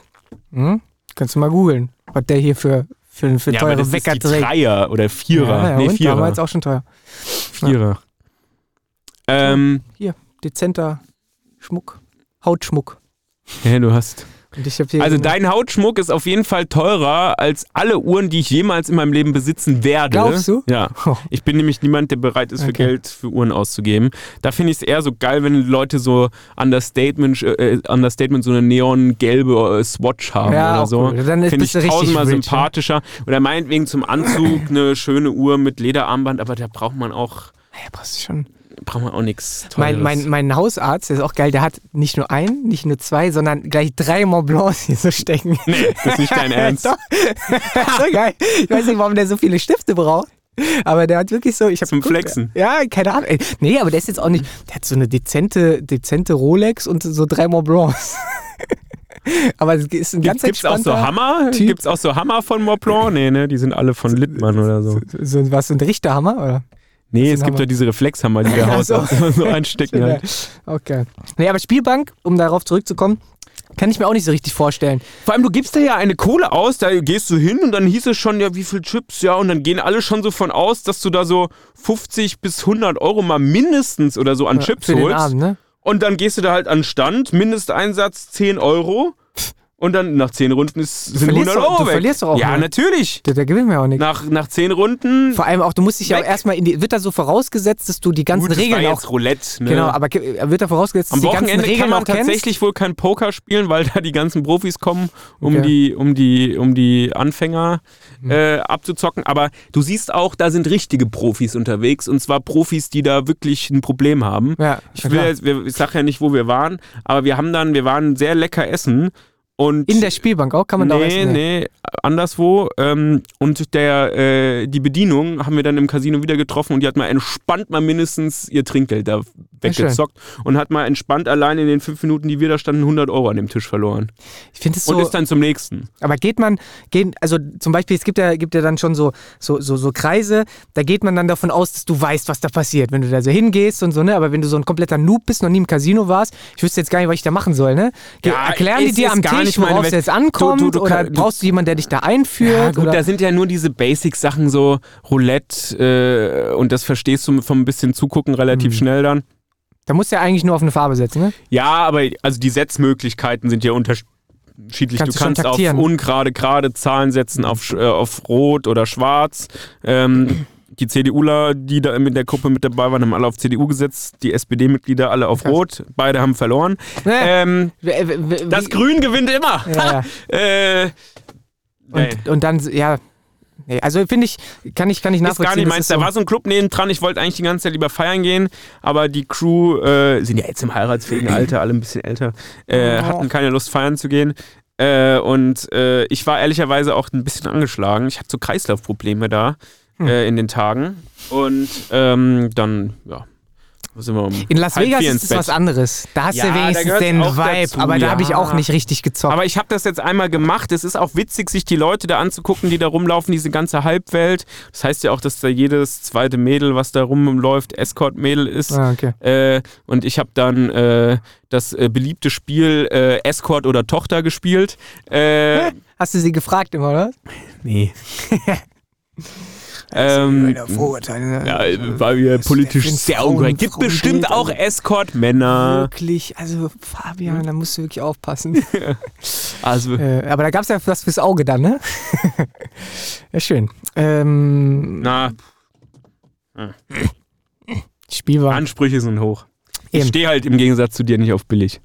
Hm? Kannst du mal googeln, was der hier für, für, für ja, aber teure das Wecker ist die trägt. Dreier oder Vierer. Ja, ja, nee, und Vierer. damals auch schon teuer. Vierer. Ähm, Dezenter Schmuck. Hautschmuck. ja, du hast. Also dein Hautschmuck ist auf jeden Fall teurer als alle Uhren, die ich jemals in meinem Leben besitzen werde. Glaubst du? Ja. Oh. Ich bin nämlich niemand, der bereit ist, für Okay. Geld für Uhren auszugeben. Da finde ich es eher so geil, wenn Leute so Understatement, äh, Understatement so eine neongelbe äh, Swatch haben Ja, oder so. cool. Dann ist- Finde ich tausendmal rich, ja. sympathischer. Oder meinetwegen zum Anzug [coughs] eine schöne Uhr mit Lederarmband, aber da braucht man auch Ja, brauchst du schon. Brauchen wir auch nichts Mein, mein, mein Hausarzt, der ist auch geil, der hat nicht nur ein, nicht nur zwei, sondern gleich drei Mont Blancs hier so stecken. Nee, das ist nicht dein [laughs] Ernst. Doch. [laughs] so geil. Ich weiß nicht, warum der so viele Stifte braucht. Aber der hat wirklich so, ich Zum geguckt, Flexen. Ja, keine Ahnung. Ey, Nee, aber der ist jetzt auch nicht, der hat so eine dezente, dezente Rolex und so drei Mont Blancs. [laughs] aber es ist ein ganz Gibt es auch so Hammer? Typ. Gibt es auch so Hammer von Montblanc? Nee, ne? Die sind alle von Littmann oder so. So, was, so ein Richterhammer, oder? Nee, es gibt Hammer. doch diese Reflexhammer, die [laughs] der Ach Haus [laughs] so. einstecken halt. Okay. Nee, aber Spielbank, um darauf zurückzukommen, kann ich mir auch nicht so richtig vorstellen. Vor allem, du gibst da ja eine Kohle aus, da gehst du hin und dann hieß es schon, ja, wie viel Chips, ja, und dann gehen alle schon so von aus, dass du da so 50 bis 100 Euro mal mindestens oder so an Chips Für den holst. Abend, ne? Und dann gehst du da halt an den Stand, Mindesteinsatz 10 Euro. Und dann nach 10 Runden ist, sind verlierst 100 doch- Euro du weg. verlierst doch auch Ja, nur. natürlich. Da, da gewinnen wir auch nichts. Nach, nach 10 Runden. Vor allem auch, du musst dich ja auch Weg. erstmal in die, wird da so vorausgesetzt, dass du die ganzen Gut, das Regeln war auch, jetzt Roulette. Ne? genau, aber ge- wird da vorausgesetzt, dass Am du die ganzen Wochenende Regeln kann man auch kennst? tatsächlich wohl kein Poker spielen, weil da die ganzen Profis kommen, um Okay. die, um die, um die Anfänger Hm. äh, abzuzocken. Aber du siehst auch, da sind richtige Profis unterwegs und zwar Profis, die da wirklich ein Problem haben. Ja, Ich, will ich sag ja nicht, wo wir waren, aber wir haben dann, wir waren sehr lecker essen und In der Spielbank auch, kann man da auch nee, essen? nee, anderswo. Ähm, und der, äh, die Bedienung haben wir dann im Casino wieder getroffen und die hat mal entspannt mal mindestens ihr Trinkgeld da weggezockt und hat mal entspannt allein in den fünf Minuten, die wir da standen, 100 Euro an dem Tisch verloren. Ich finde es Und so, ist dann zum nächsten. aber geht man, geht, also zum Beispiel, es gibt ja, gibt ja dann schon so, so, so, so Kreise, da geht man dann davon aus, dass du weißt, was da passiert, wenn du da so hingehst und so, ne, aber wenn du so ein kompletter Noob bist, noch nie im Casino warst, ich wüsste jetzt gar nicht, was ich da machen soll, ne? Ge Ja, erklären die dir am gar Tisch, worauf es jetzt ankommt, Du- du- du oder kann- brauchst du jemanden, der dich da einführt? Ja, gut, oder? da sind ja nur diese Basic-Sachen, so Roulette äh, und das verstehst du vom bisschen zugucken relativ Mhm. schnell dann. Da musst du ja eigentlich nur auf eine Farbe setzen, ne? Ja, aber also die Setzmöglichkeiten sind ja unterschiedlich. Kannst du kannst auf ungerade, gerade Zahlen setzen, auf, äh, auf Rot oder Schwarz. Ähm, die CDUler, die da mit der Gruppe mit dabei waren, haben alle auf CDU gesetzt. Die SPD-Mitglieder alle auf Krass. Rot. Beide haben verloren. Ne? Ähm, W- w- w- das wie- Grün gewinnt immer. Ja, ja. [laughs] äh. Und, und dann, ja. Nee, also finde ich, kann ich, kann ich Ist nachvollziehen. gar nicht meins. ist Da so- war so ein Club nebendran. Ich wollte eigentlich die ganze Zeit lieber feiern gehen, aber die Crew äh, sind ja jetzt im heiratsfähigen [laughs] Alter, alle ein bisschen älter, äh, Oh. hatten keine Lust feiern zu gehen. Äh, und äh, ich war ehrlicherweise auch ein bisschen angeschlagen. Ich hatte so Kreislaufprobleme da Hm. äh, in den Tagen. Und ähm, dann, ja, um In Las Vegas ist es was anderes. Da hast Ja, du wenigstens den Vibe, dazu, aber da habe ich ja. auch nicht richtig gezockt. Aber ich habe das jetzt einmal gemacht. Es ist auch witzig, sich die Leute da anzugucken, die da rumlaufen, diese ganze Halbwelt. Das heißt ja auch, dass da jedes zweite Mädel, was da rumläuft, Escort-Mädel ist. ah, okay. Äh, und ich habe dann äh, das äh, beliebte Spiel äh, Escort oder Tochter gespielt. Äh, [laughs] Hast du sie gefragt immer, oder? nee. [laughs] ähm, Vorurteile. ne? ja, weil wir politisch sehr unkorrekt. Gibt bestimmt auch also- Escort-Männer. Wirklich, also Fabian, da musst du wirklich aufpassen. [laughs] Also, äh, aber da gab es ja was fürs Auge dann, ne? [laughs] ja, schön. Ähm, na, Spielbar. Ansprüche sind hoch. Ich Eben. stehe halt im Gegensatz zu dir nicht auf billig.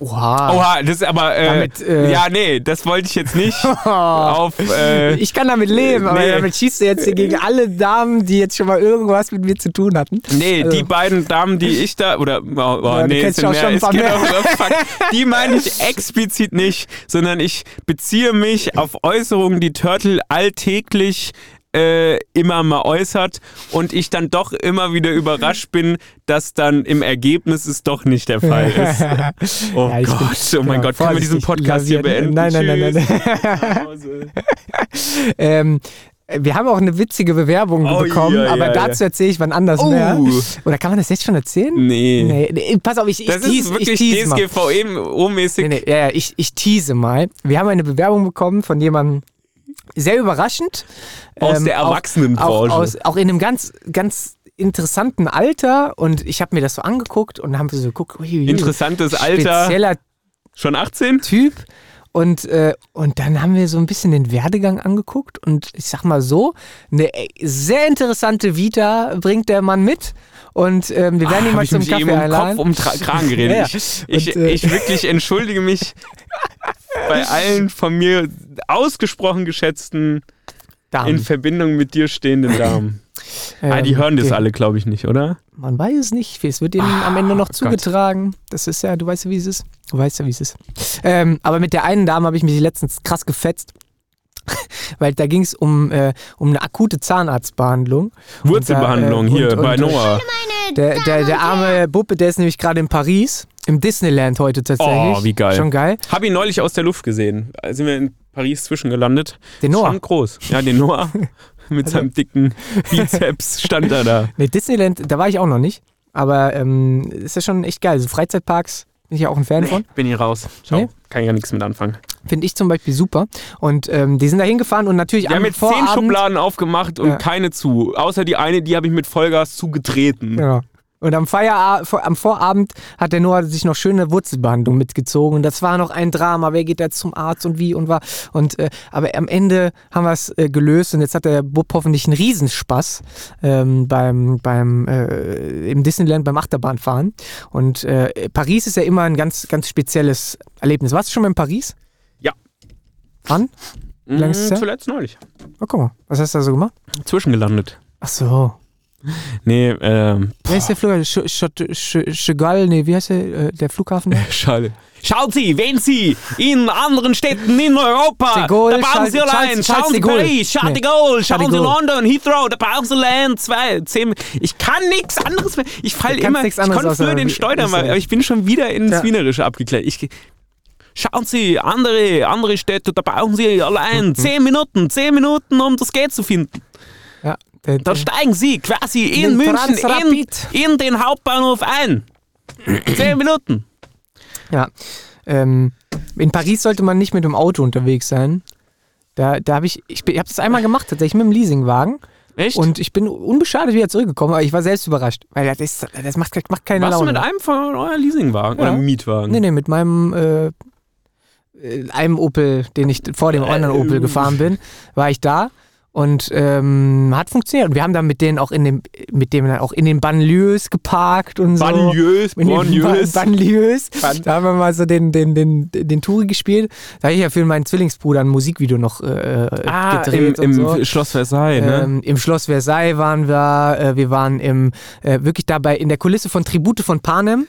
Oha. Oha, das ist aber. Äh, Damit, äh, ja, nee, das wollte ich jetzt nicht. [laughs] auf. Äh, ich kann damit leben, aber nee. damit schießt du jetzt hier gegen alle Damen, die jetzt schon mal irgendwas mit mir zu tun hatten. Nee, Also- die beiden Damen, die ich da, oder, oh, oh, Ja, nee, es sind auch schon ein mehr, paar mehr. auch, [laughs] die meine ich explizit nicht, sondern ich beziehe mich auf Äußerungen, die Turtle alltäglich äh, immer mal äußert und ich dann doch immer wieder überrascht bin, dass dann im Ergebnis es doch nicht der Fall [laughs] ist. Oh Ja, ich bin- Gott, oh mein genau, Gott, können wir diesen Podcast hier beenden? Nein, nein, nein, nein, Tschüss. [laughs] Ähm, wir haben auch eine witzige Bewerbung Oh, bekommen, ja, aber ja, dazu erzähle ich wann anders Oh. mehr. Oder kann man das jetzt schon erzählen? Nee. Nee, nee, pass auf, ich, ich Das tease, ist wirklich ich tease mal. DSGVO-mäßig. Nee, nee, ja, ja, ich, ich tease mal. Wir haben eine Bewerbung bekommen von jemandem, sehr überraschend. Aus ähm, der auch- Erwachsenenbranche. Auch, aus, auch in einem ganz, ganz interessanten Alter und ich habe mir das so angeguckt und haben wir so geguckt, ui, Interessantes Alter. spezieller Schon 18? Typ. Und, äh, und dann haben wir so ein bisschen den Werdegang angeguckt und ich sag mal so, eine äh, sehr interessante Vita bringt der Mann mit und ähm, wir werden ihn Ah, hab mal ich zum Kaffee eben um einladen. Kopf um Kragen geredet. Ja, [laughs] ja. Ich, ich, Und, äh, ich wirklich entschuldige mich [laughs] bei allen von mir ausgesprochen geschätzten, Damen. in Verbindung mit dir stehenden Damen. [laughs] ah, die Ähm, hören das okay. alle, glaube ich, nicht, oder? Man weiß es nicht. Es wird ihnen am Ende noch Gott. zugetragen. Das ist ja, du weißt ja, wie es ist. Du weißt ja, wie es ist. Ähm, aber mit der einen Dame habe ich mich letztens krass gefetzt. [laughs] Weil da ging es um, äh, um eine akute Zahnarztbehandlung. Wurzelbehandlung Und da, äh, hier und- bei und- Noah. Der, der, der arme Buppe, der ist nämlich gerade in Paris, im Disneyland heute tatsächlich. Oh, wie geil. Schon geil. Hab ihn neulich aus der Luft gesehen. Da sind wir in Paris zwischengelandet. Den Noah. Schon groß. Ja, den Noah [laughs] mit seinem dicken Bizeps stand er da. Nee, Disneyland, da war ich auch noch nicht. Aber ähm, ist ja schon echt geil. So Freizeitparks bin ich ja auch ein Fan von. Bin hier raus. Ciao. Nee? Kann ich ja nichts mit anfangen. Finde ich zum Beispiel super. Und ähm, die sind da hingefahren und natürlich Wir haben jetzt zehn. Schubladen aufgemacht und Ja. keine zu. Außer die eine, die habe ich mit Vollgas zugetreten. Ja. Und am, Feierabend, am Vorabend hat der Noah sich noch schöne Wurzelbehandlung mitgezogen. Und das war noch ein Drama. Wer geht da zum Arzt und wie und war. Und, äh, aber am Ende haben wir es äh, gelöst und jetzt hat der Bub hoffentlich einen Riesenspaß ähm, beim, beim, äh, im Disneyland beim Achterbahnfahren. Und äh, Paris ist ja immer ein ganz, ganz spezielles Erlebnis. Warst du schon mal in Paris? Ja. Wann? Wie lange ist es? Zuletzt neulich. Oh, guck mal. Was hast du da so gemacht? Zwischengelandet. Ach so. Nee, ähm, Wer ist der Flughafen? Ch Ch Ch Chagall? Nee, wie heißt der, äh, der Flughafen? [laughs] schade. Schauen Sie, wenn Sie in anderen Städten in Europa, Gaulle, da brauchen Charles- Sie allein, Charles- schauen Sie. Paris, Charles de. Gaulle, schauen Sie. London, Heathrow, da brauchen Sie Land, zwei, zehn, ich kann nichts anderes mehr, ich falle immer, ich konnte früher den Steuermann, Österreich. aber ich bin schon wieder ins Ja. Wienerische abgeklärt. Ich, schauen Sie, andere, andere Städte, da brauchen Sie allein [laughs] zehn Minuten, zehn Minuten, um das Geld zu finden. Der, Da steigen Sie quasi in Den München in, in den Hauptbahnhof ein. [clears throat] Zehn Minuten. ja. Ähm, in Paris sollte man nicht mit dem Auto unterwegs sein. Da, da habe ich, ich, ich habe das einmal gemacht, tatsächlich mit dem Leasingwagen. Echt? Und ich bin unbeschadet wieder zurückgekommen, aber ich war selbst überrascht. Weil das, ist, das macht, macht keine Warst du Laune. mit einem von euer Leasingwagen Ja. oder Mietwagen? Nee, nee, mit meinem äh, äh, einem Opel, den ich vor dem anderen Äh, Opel äh. gefahren bin, war ich da und ähm, hat funktioniert. Und wir haben dann mit denen auch in dem, mit dem dann auch in den Banlieues geparkt und so. Banlieues, Banlieues. Ban- Banlieues. Ban- Da haben wir mal so den, den, den, den Touri gespielt. Da habe ich ja für meinen Zwillingsbruder ein Musikvideo noch äh, Ah, im, gedreht und im so. Schloss Versailles, ne? Ähm, Im Schloss Versailles waren wir, äh, wir waren im, äh, wirklich dabei in der Kulisse von Tribute von Panem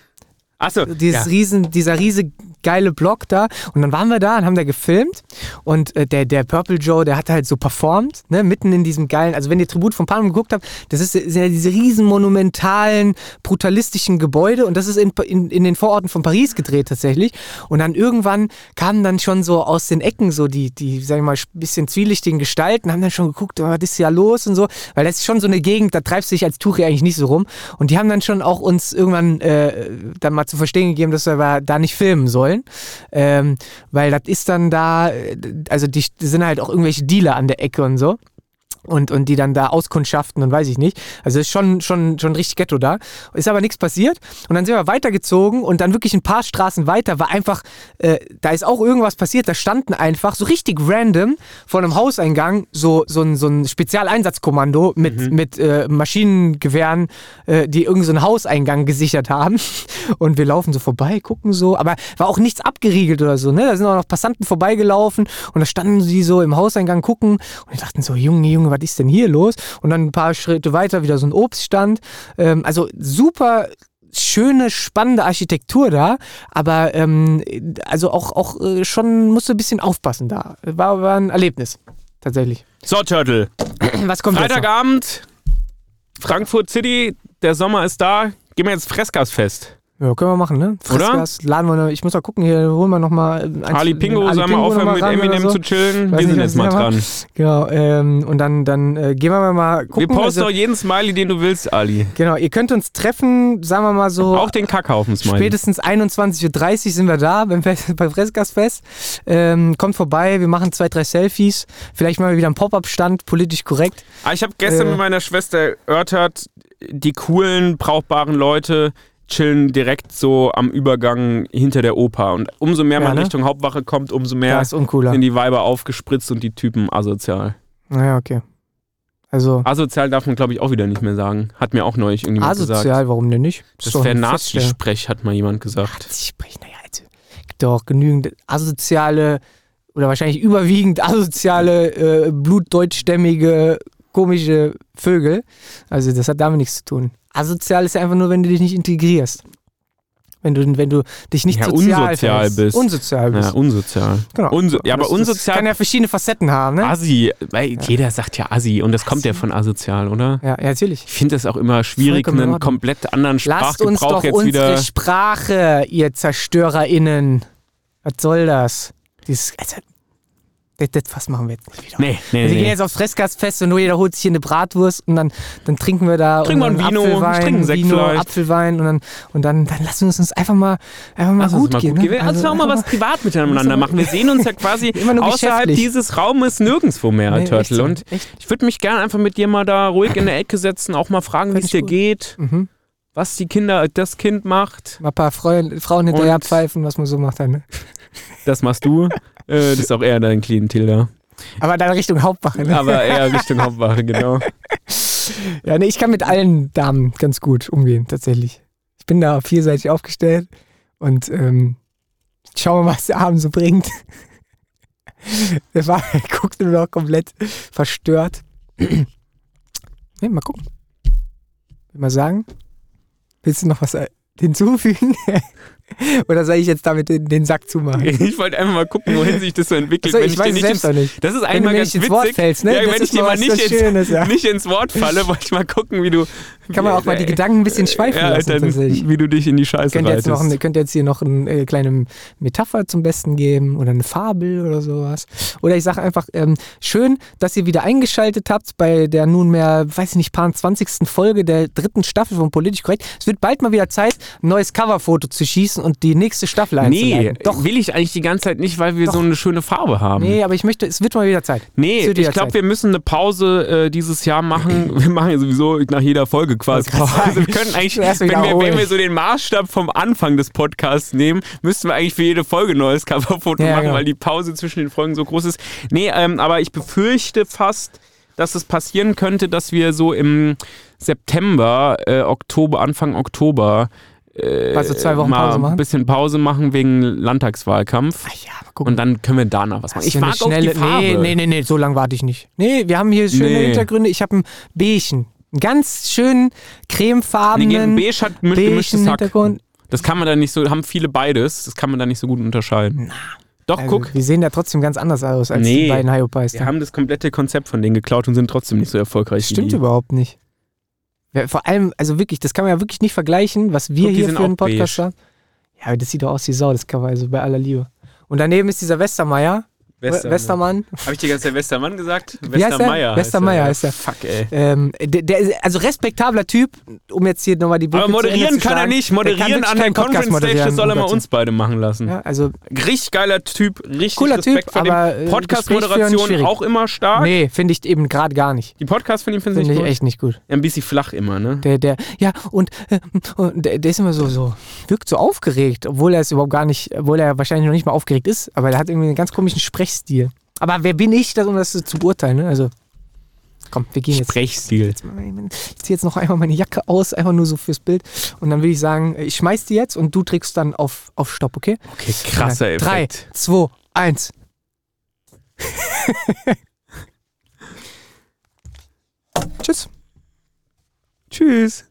Achso, dieses ja. riesen, dieser riesige geile Block da. Und dann waren wir da und haben da gefilmt. Und äh, der, der Purple Joe, der hat halt so performt, ne, mitten in diesem geilen, also wenn ihr Tribut von Panem geguckt habt, das ist, ja diese riesen monumentalen, brutalistischen Gebäude und das ist in, in, in den Vororten von Paris gedreht tatsächlich. Und dann irgendwann kamen dann schon so aus den Ecken so die, die, sag ich mal, bisschen zwielichtigen Gestalten, haben dann schon geguckt, oh, was ist ja los und so, weil das ist schon so eine Gegend, da treibst du dich als Touri eigentlich nicht so rum. Und die haben dann schon auch uns irgendwann äh, dann mal zu verstehen gegeben, dass wir da nicht filmen sollen. Ähm, weil das ist dann da, äh, also die, die sind halt auch irgendwelche Dealer an der Ecke und so. Und, und die dann da auskundschaften und weiß ich nicht. Also ist schon, schon, schon richtig Ghetto da. Ist aber nichts passiert. Und dann sind wir weitergezogen und dann wirklich ein paar Straßen weiter war einfach, äh, da ist auch irgendwas passiert. Da standen einfach so richtig random vor einem Hauseingang so, so ein, so ein Spezialeinsatzkommando mit, mit äh, Maschinengewehren, äh, die irgendeinen so einen Hauseingang gesichert haben. [laughs] Und wir laufen so vorbei, gucken so. Aber war auch nichts abgeriegelt oder so. Ne? Da sind auch noch Passanten vorbeigelaufen und da standen sie so im Hauseingang gucken und die dachten so, Junge, Junge, was ist denn hier los? Und dann ein paar Schritte weiter wieder so ein Obststand. Ähm, also super schöne, spannende Architektur da, aber ähm, also auch, auch äh, schon musst du ein bisschen aufpassen da. War, war ein Erlebnis, tatsächlich. So, Turtle. Was kommt? Freitagabend, Frankfurt City, der Sommer ist da. Gehen wir jetzt Fressgasfest. Ja, können wir machen, ne? Oder? Laden wir noch, ich muss mal gucken, hier holen wir nochmal Ali Pingo, sollen wir aufhören mit Eminem zu chillen? Weiß Wir sind jetzt mal dran. Genau, ähm, und dann, dann äh, gehen wir mal gucken. Wir posten also, auch jeden Smiley, den du willst, Ali. genau, ihr könnt uns treffen, sagen wir mal so. Auch den Kackhaufen-Smiley. Spätestens 21.30 Uhr sind wir da [laughs] beim, Fest, beim Fressgasfest. Ähm, kommt vorbei, wir machen zwei, drei Selfies. Vielleicht mal wieder einen Pop-Up-Stand, politisch korrekt. Ah, ich habe gestern Äh. mit meiner Schwester erörtert, die coolen, brauchbaren Leute chillen direkt so am Übergang hinter der Oper. Und umso mehr Ja, man ne? Richtung Hauptwache kommt, umso mehr sind die Weiber aufgespritzt und die Typen asozial. Naja, okay. Also, Asozial darf man, glaube ich, auch wieder nicht mehr sagen. Hat mir auch neulich irgendjemand gesagt. asozial, warum denn nicht? Das doch wäre. Nazi-Sprech, hat mal jemand gesagt. Sprich, naja, also, gibt doch genügend asoziale oder wahrscheinlich überwiegend asoziale, äh, blutdeutschstämmige komische Vögel. Also das hat damit nichts zu tun. Asozial ist ja einfach nur, wenn du dich nicht integrierst. Wenn du, wenn du dich nicht Ja, sozial unsozial bist. Unsozial bist. Ja, unsozial. genau. Unso ja, aber Das- Das unsozial. kann ja verschiedene Facetten haben, ne? Assi, weil jeder sagt ja Assi und das kommt ja Assi. von asozial, oder? Ja, ja, natürlich. Ich finde das auch immer schwierig, einen komplett anderen Lasst uns Sprachgebrauch doch jetzt unsere wieder. Sprache, ihr ZerstörerInnen. Was soll das? Dieses, also, das, das Fass machen wir jetzt nicht wieder. Nee, nee, wir gehen nee. jetzt aufs Fressgastfest und nur jeder holt sich hier eine Bratwurst und dann, dann trinken wir da Trinken wir unseren ein Vino, Apfelwein, trinken einen Sekt Vino, vielleicht. Apfelwein und dann, und dann, dann lassen wir uns einfach mal, einfach mal gut mal gehen. gut ne? gehen. Lass uns auch mal was privat miteinander machen. Wir sehen uns ja quasi [laughs] außerhalb dieses Raumes nirgendwo mehr, Nee, echt Turtle. so, Und echt. ich würde mich gerne einfach mit dir mal da ruhig in der Ecke setzen, auch mal fragen, wie es dir gut. geht, Mhm. was die Kinder, das Kind macht. Mal ein paar Freu Frauen hinterher Und- pfeifen, was man so macht. Dann, ne? Das machst du. [laughs] äh, das ist auch eher dein Klientel da. Aber dann Richtung Hauptwache. Ne? Aber eher [laughs] Richtung Hauptwache, genau. Ja, nee, ich kann mit allen Damen ganz gut umgehen, tatsächlich. Ich bin da vielseitig aufgestellt und ähm, schauen wir mal, was der Abend so bringt. [laughs] Der war, [laughs] guckte nur noch komplett verstört. [clears throat] Nee, mal gucken. Will mal sagen, willst du noch was äh, hinzufügen? [laughs] Oder soll ich jetzt damit den, den Sack zumachen? [laughs] Ich wollte einfach mal gucken, wohin sich das so entwickelt. Also, wenn ich weiß nicht ins, nicht. Das ist Wenn eigentlich du mal mir ganz nicht ins witzig. Wort fällst, ne? Ja, Das wenn ich dir mal nicht, ins, ja. nicht ins Wort falle, wollte ich mal gucken, wie du. Kann man auch mal die Gedanken ein bisschen schweifen ja, lassen, dann, wie du dich in die Scheiße Könnt jetzt, noch reitest. eine, könnt ihr jetzt hier noch eine äh, kleine Metapher zum Besten geben oder eine Fabel oder sowas. Oder ich sage einfach, ähm, schön, dass ihr wieder eingeschaltet habt bei der nunmehr, weiß ich nicht, paar 20. Folge der dritten Staffel von Politisch Korrekt. Es wird bald mal wieder Zeit, ein neues Coverfoto zu schießen und die nächste Staffel Nee, einzuleiten. Doch. will ich eigentlich die ganze Zeit nicht, weil wir Doch. so eine schöne Farbe haben. Nee, aber ich möchte, es wird mal wieder Zeit. Nee, ich glaube, wir müssen eine Pause äh, dieses Jahr machen. [clears throat] Wir machen ja sowieso nach jeder Folge quasi Pause. Wir können eigentlich, wenn wir, wenn wir so den Maßstab vom Anfang des Podcasts nehmen, müssten wir eigentlich für jede Folge ein neues Coverfoto Ja, machen, genau. weil die Pause zwischen den Folgen so groß ist. Nee, ähm, aber ich befürchte fast, dass es passieren könnte, dass wir so im September, äh, Oktober, Anfang Oktober äh, Also zwei Wochen mal Pause machen? ein bisschen Pause machen wegen Landtagswahlkampf. Ach ja, gucken. Und dann können wir danach was machen. Ich mag auch die schnelle- Farbe. Nee, nee, nee, nee, so lange warte ich nicht. Nee, wir haben hier schöne Nee. Hintergründe. Ich habe ein Beichen. Einen ganz schönen Nee, cremefarbenen beige hat misch- gemischtes beigen Hack. Hintergrund. Das kann man da nicht so, haben viele beides, das kann man da nicht so gut unterscheiden. Doch, Also, guck, Wir sehen da trotzdem ganz anders aus als Nee. die beiden Hyopies. wir haben das komplette Konzept von denen geklaut und sind trotzdem nicht so erfolgreich wie Stimmt die. überhaupt nicht. Ja, vor allem, also wirklich, das kann man ja wirklich nicht vergleichen, was wir Guck, hier für einen Podcast beige. haben. Ja, aber das sieht doch aus wie Sau, das Cover, also bei aller Liebe. Und daneben ist dieser Westermeier, Westermann. Westermann. Habe ich dir ganz der Westermann gesagt? Westermeier. Westermeier heißt er. Fuck, ey. Ähm, der, der ist also respektabler Typ, um jetzt hier nochmal die Brücke Aber moderieren zu kann er nicht. Moderieren an der Podcast Conference Stage, das soll er mal uns beide machen lassen. Ja, also, Richtig geiler Typ, richtig Cooler Respekt Typ, vor dem. aber, äh, Podcast-Moderation auch immer stark. nee, finde ich eben gerade gar nicht. Die Podcasts von ihm finde Finde ich ich gut. echt nicht gut. Ein bisschen flach immer, ne? Der, der, ja, und, äh, und der, der ist immer so, so, wirkt so aufgeregt, obwohl er es überhaupt gar nicht, obwohl er wahrscheinlich noch nicht mal aufgeregt ist, aber der hat irgendwie einen ganz komischen Sprechstil. Aber wer bin ich, um das zu beurteilen, ne? Also, komm, wir gehen jetzt. Sprechstil. Ich ziehe jetzt noch einmal meine Jacke aus, einfach nur so fürs Bild. Und dann würde ich sagen, ich schmeiß die jetzt und du trägst dann auf, auf Stopp, okay? Okay, krasser dann Drei, Effekt. zwei, eins. [laughs] Tschüss. Tschüss.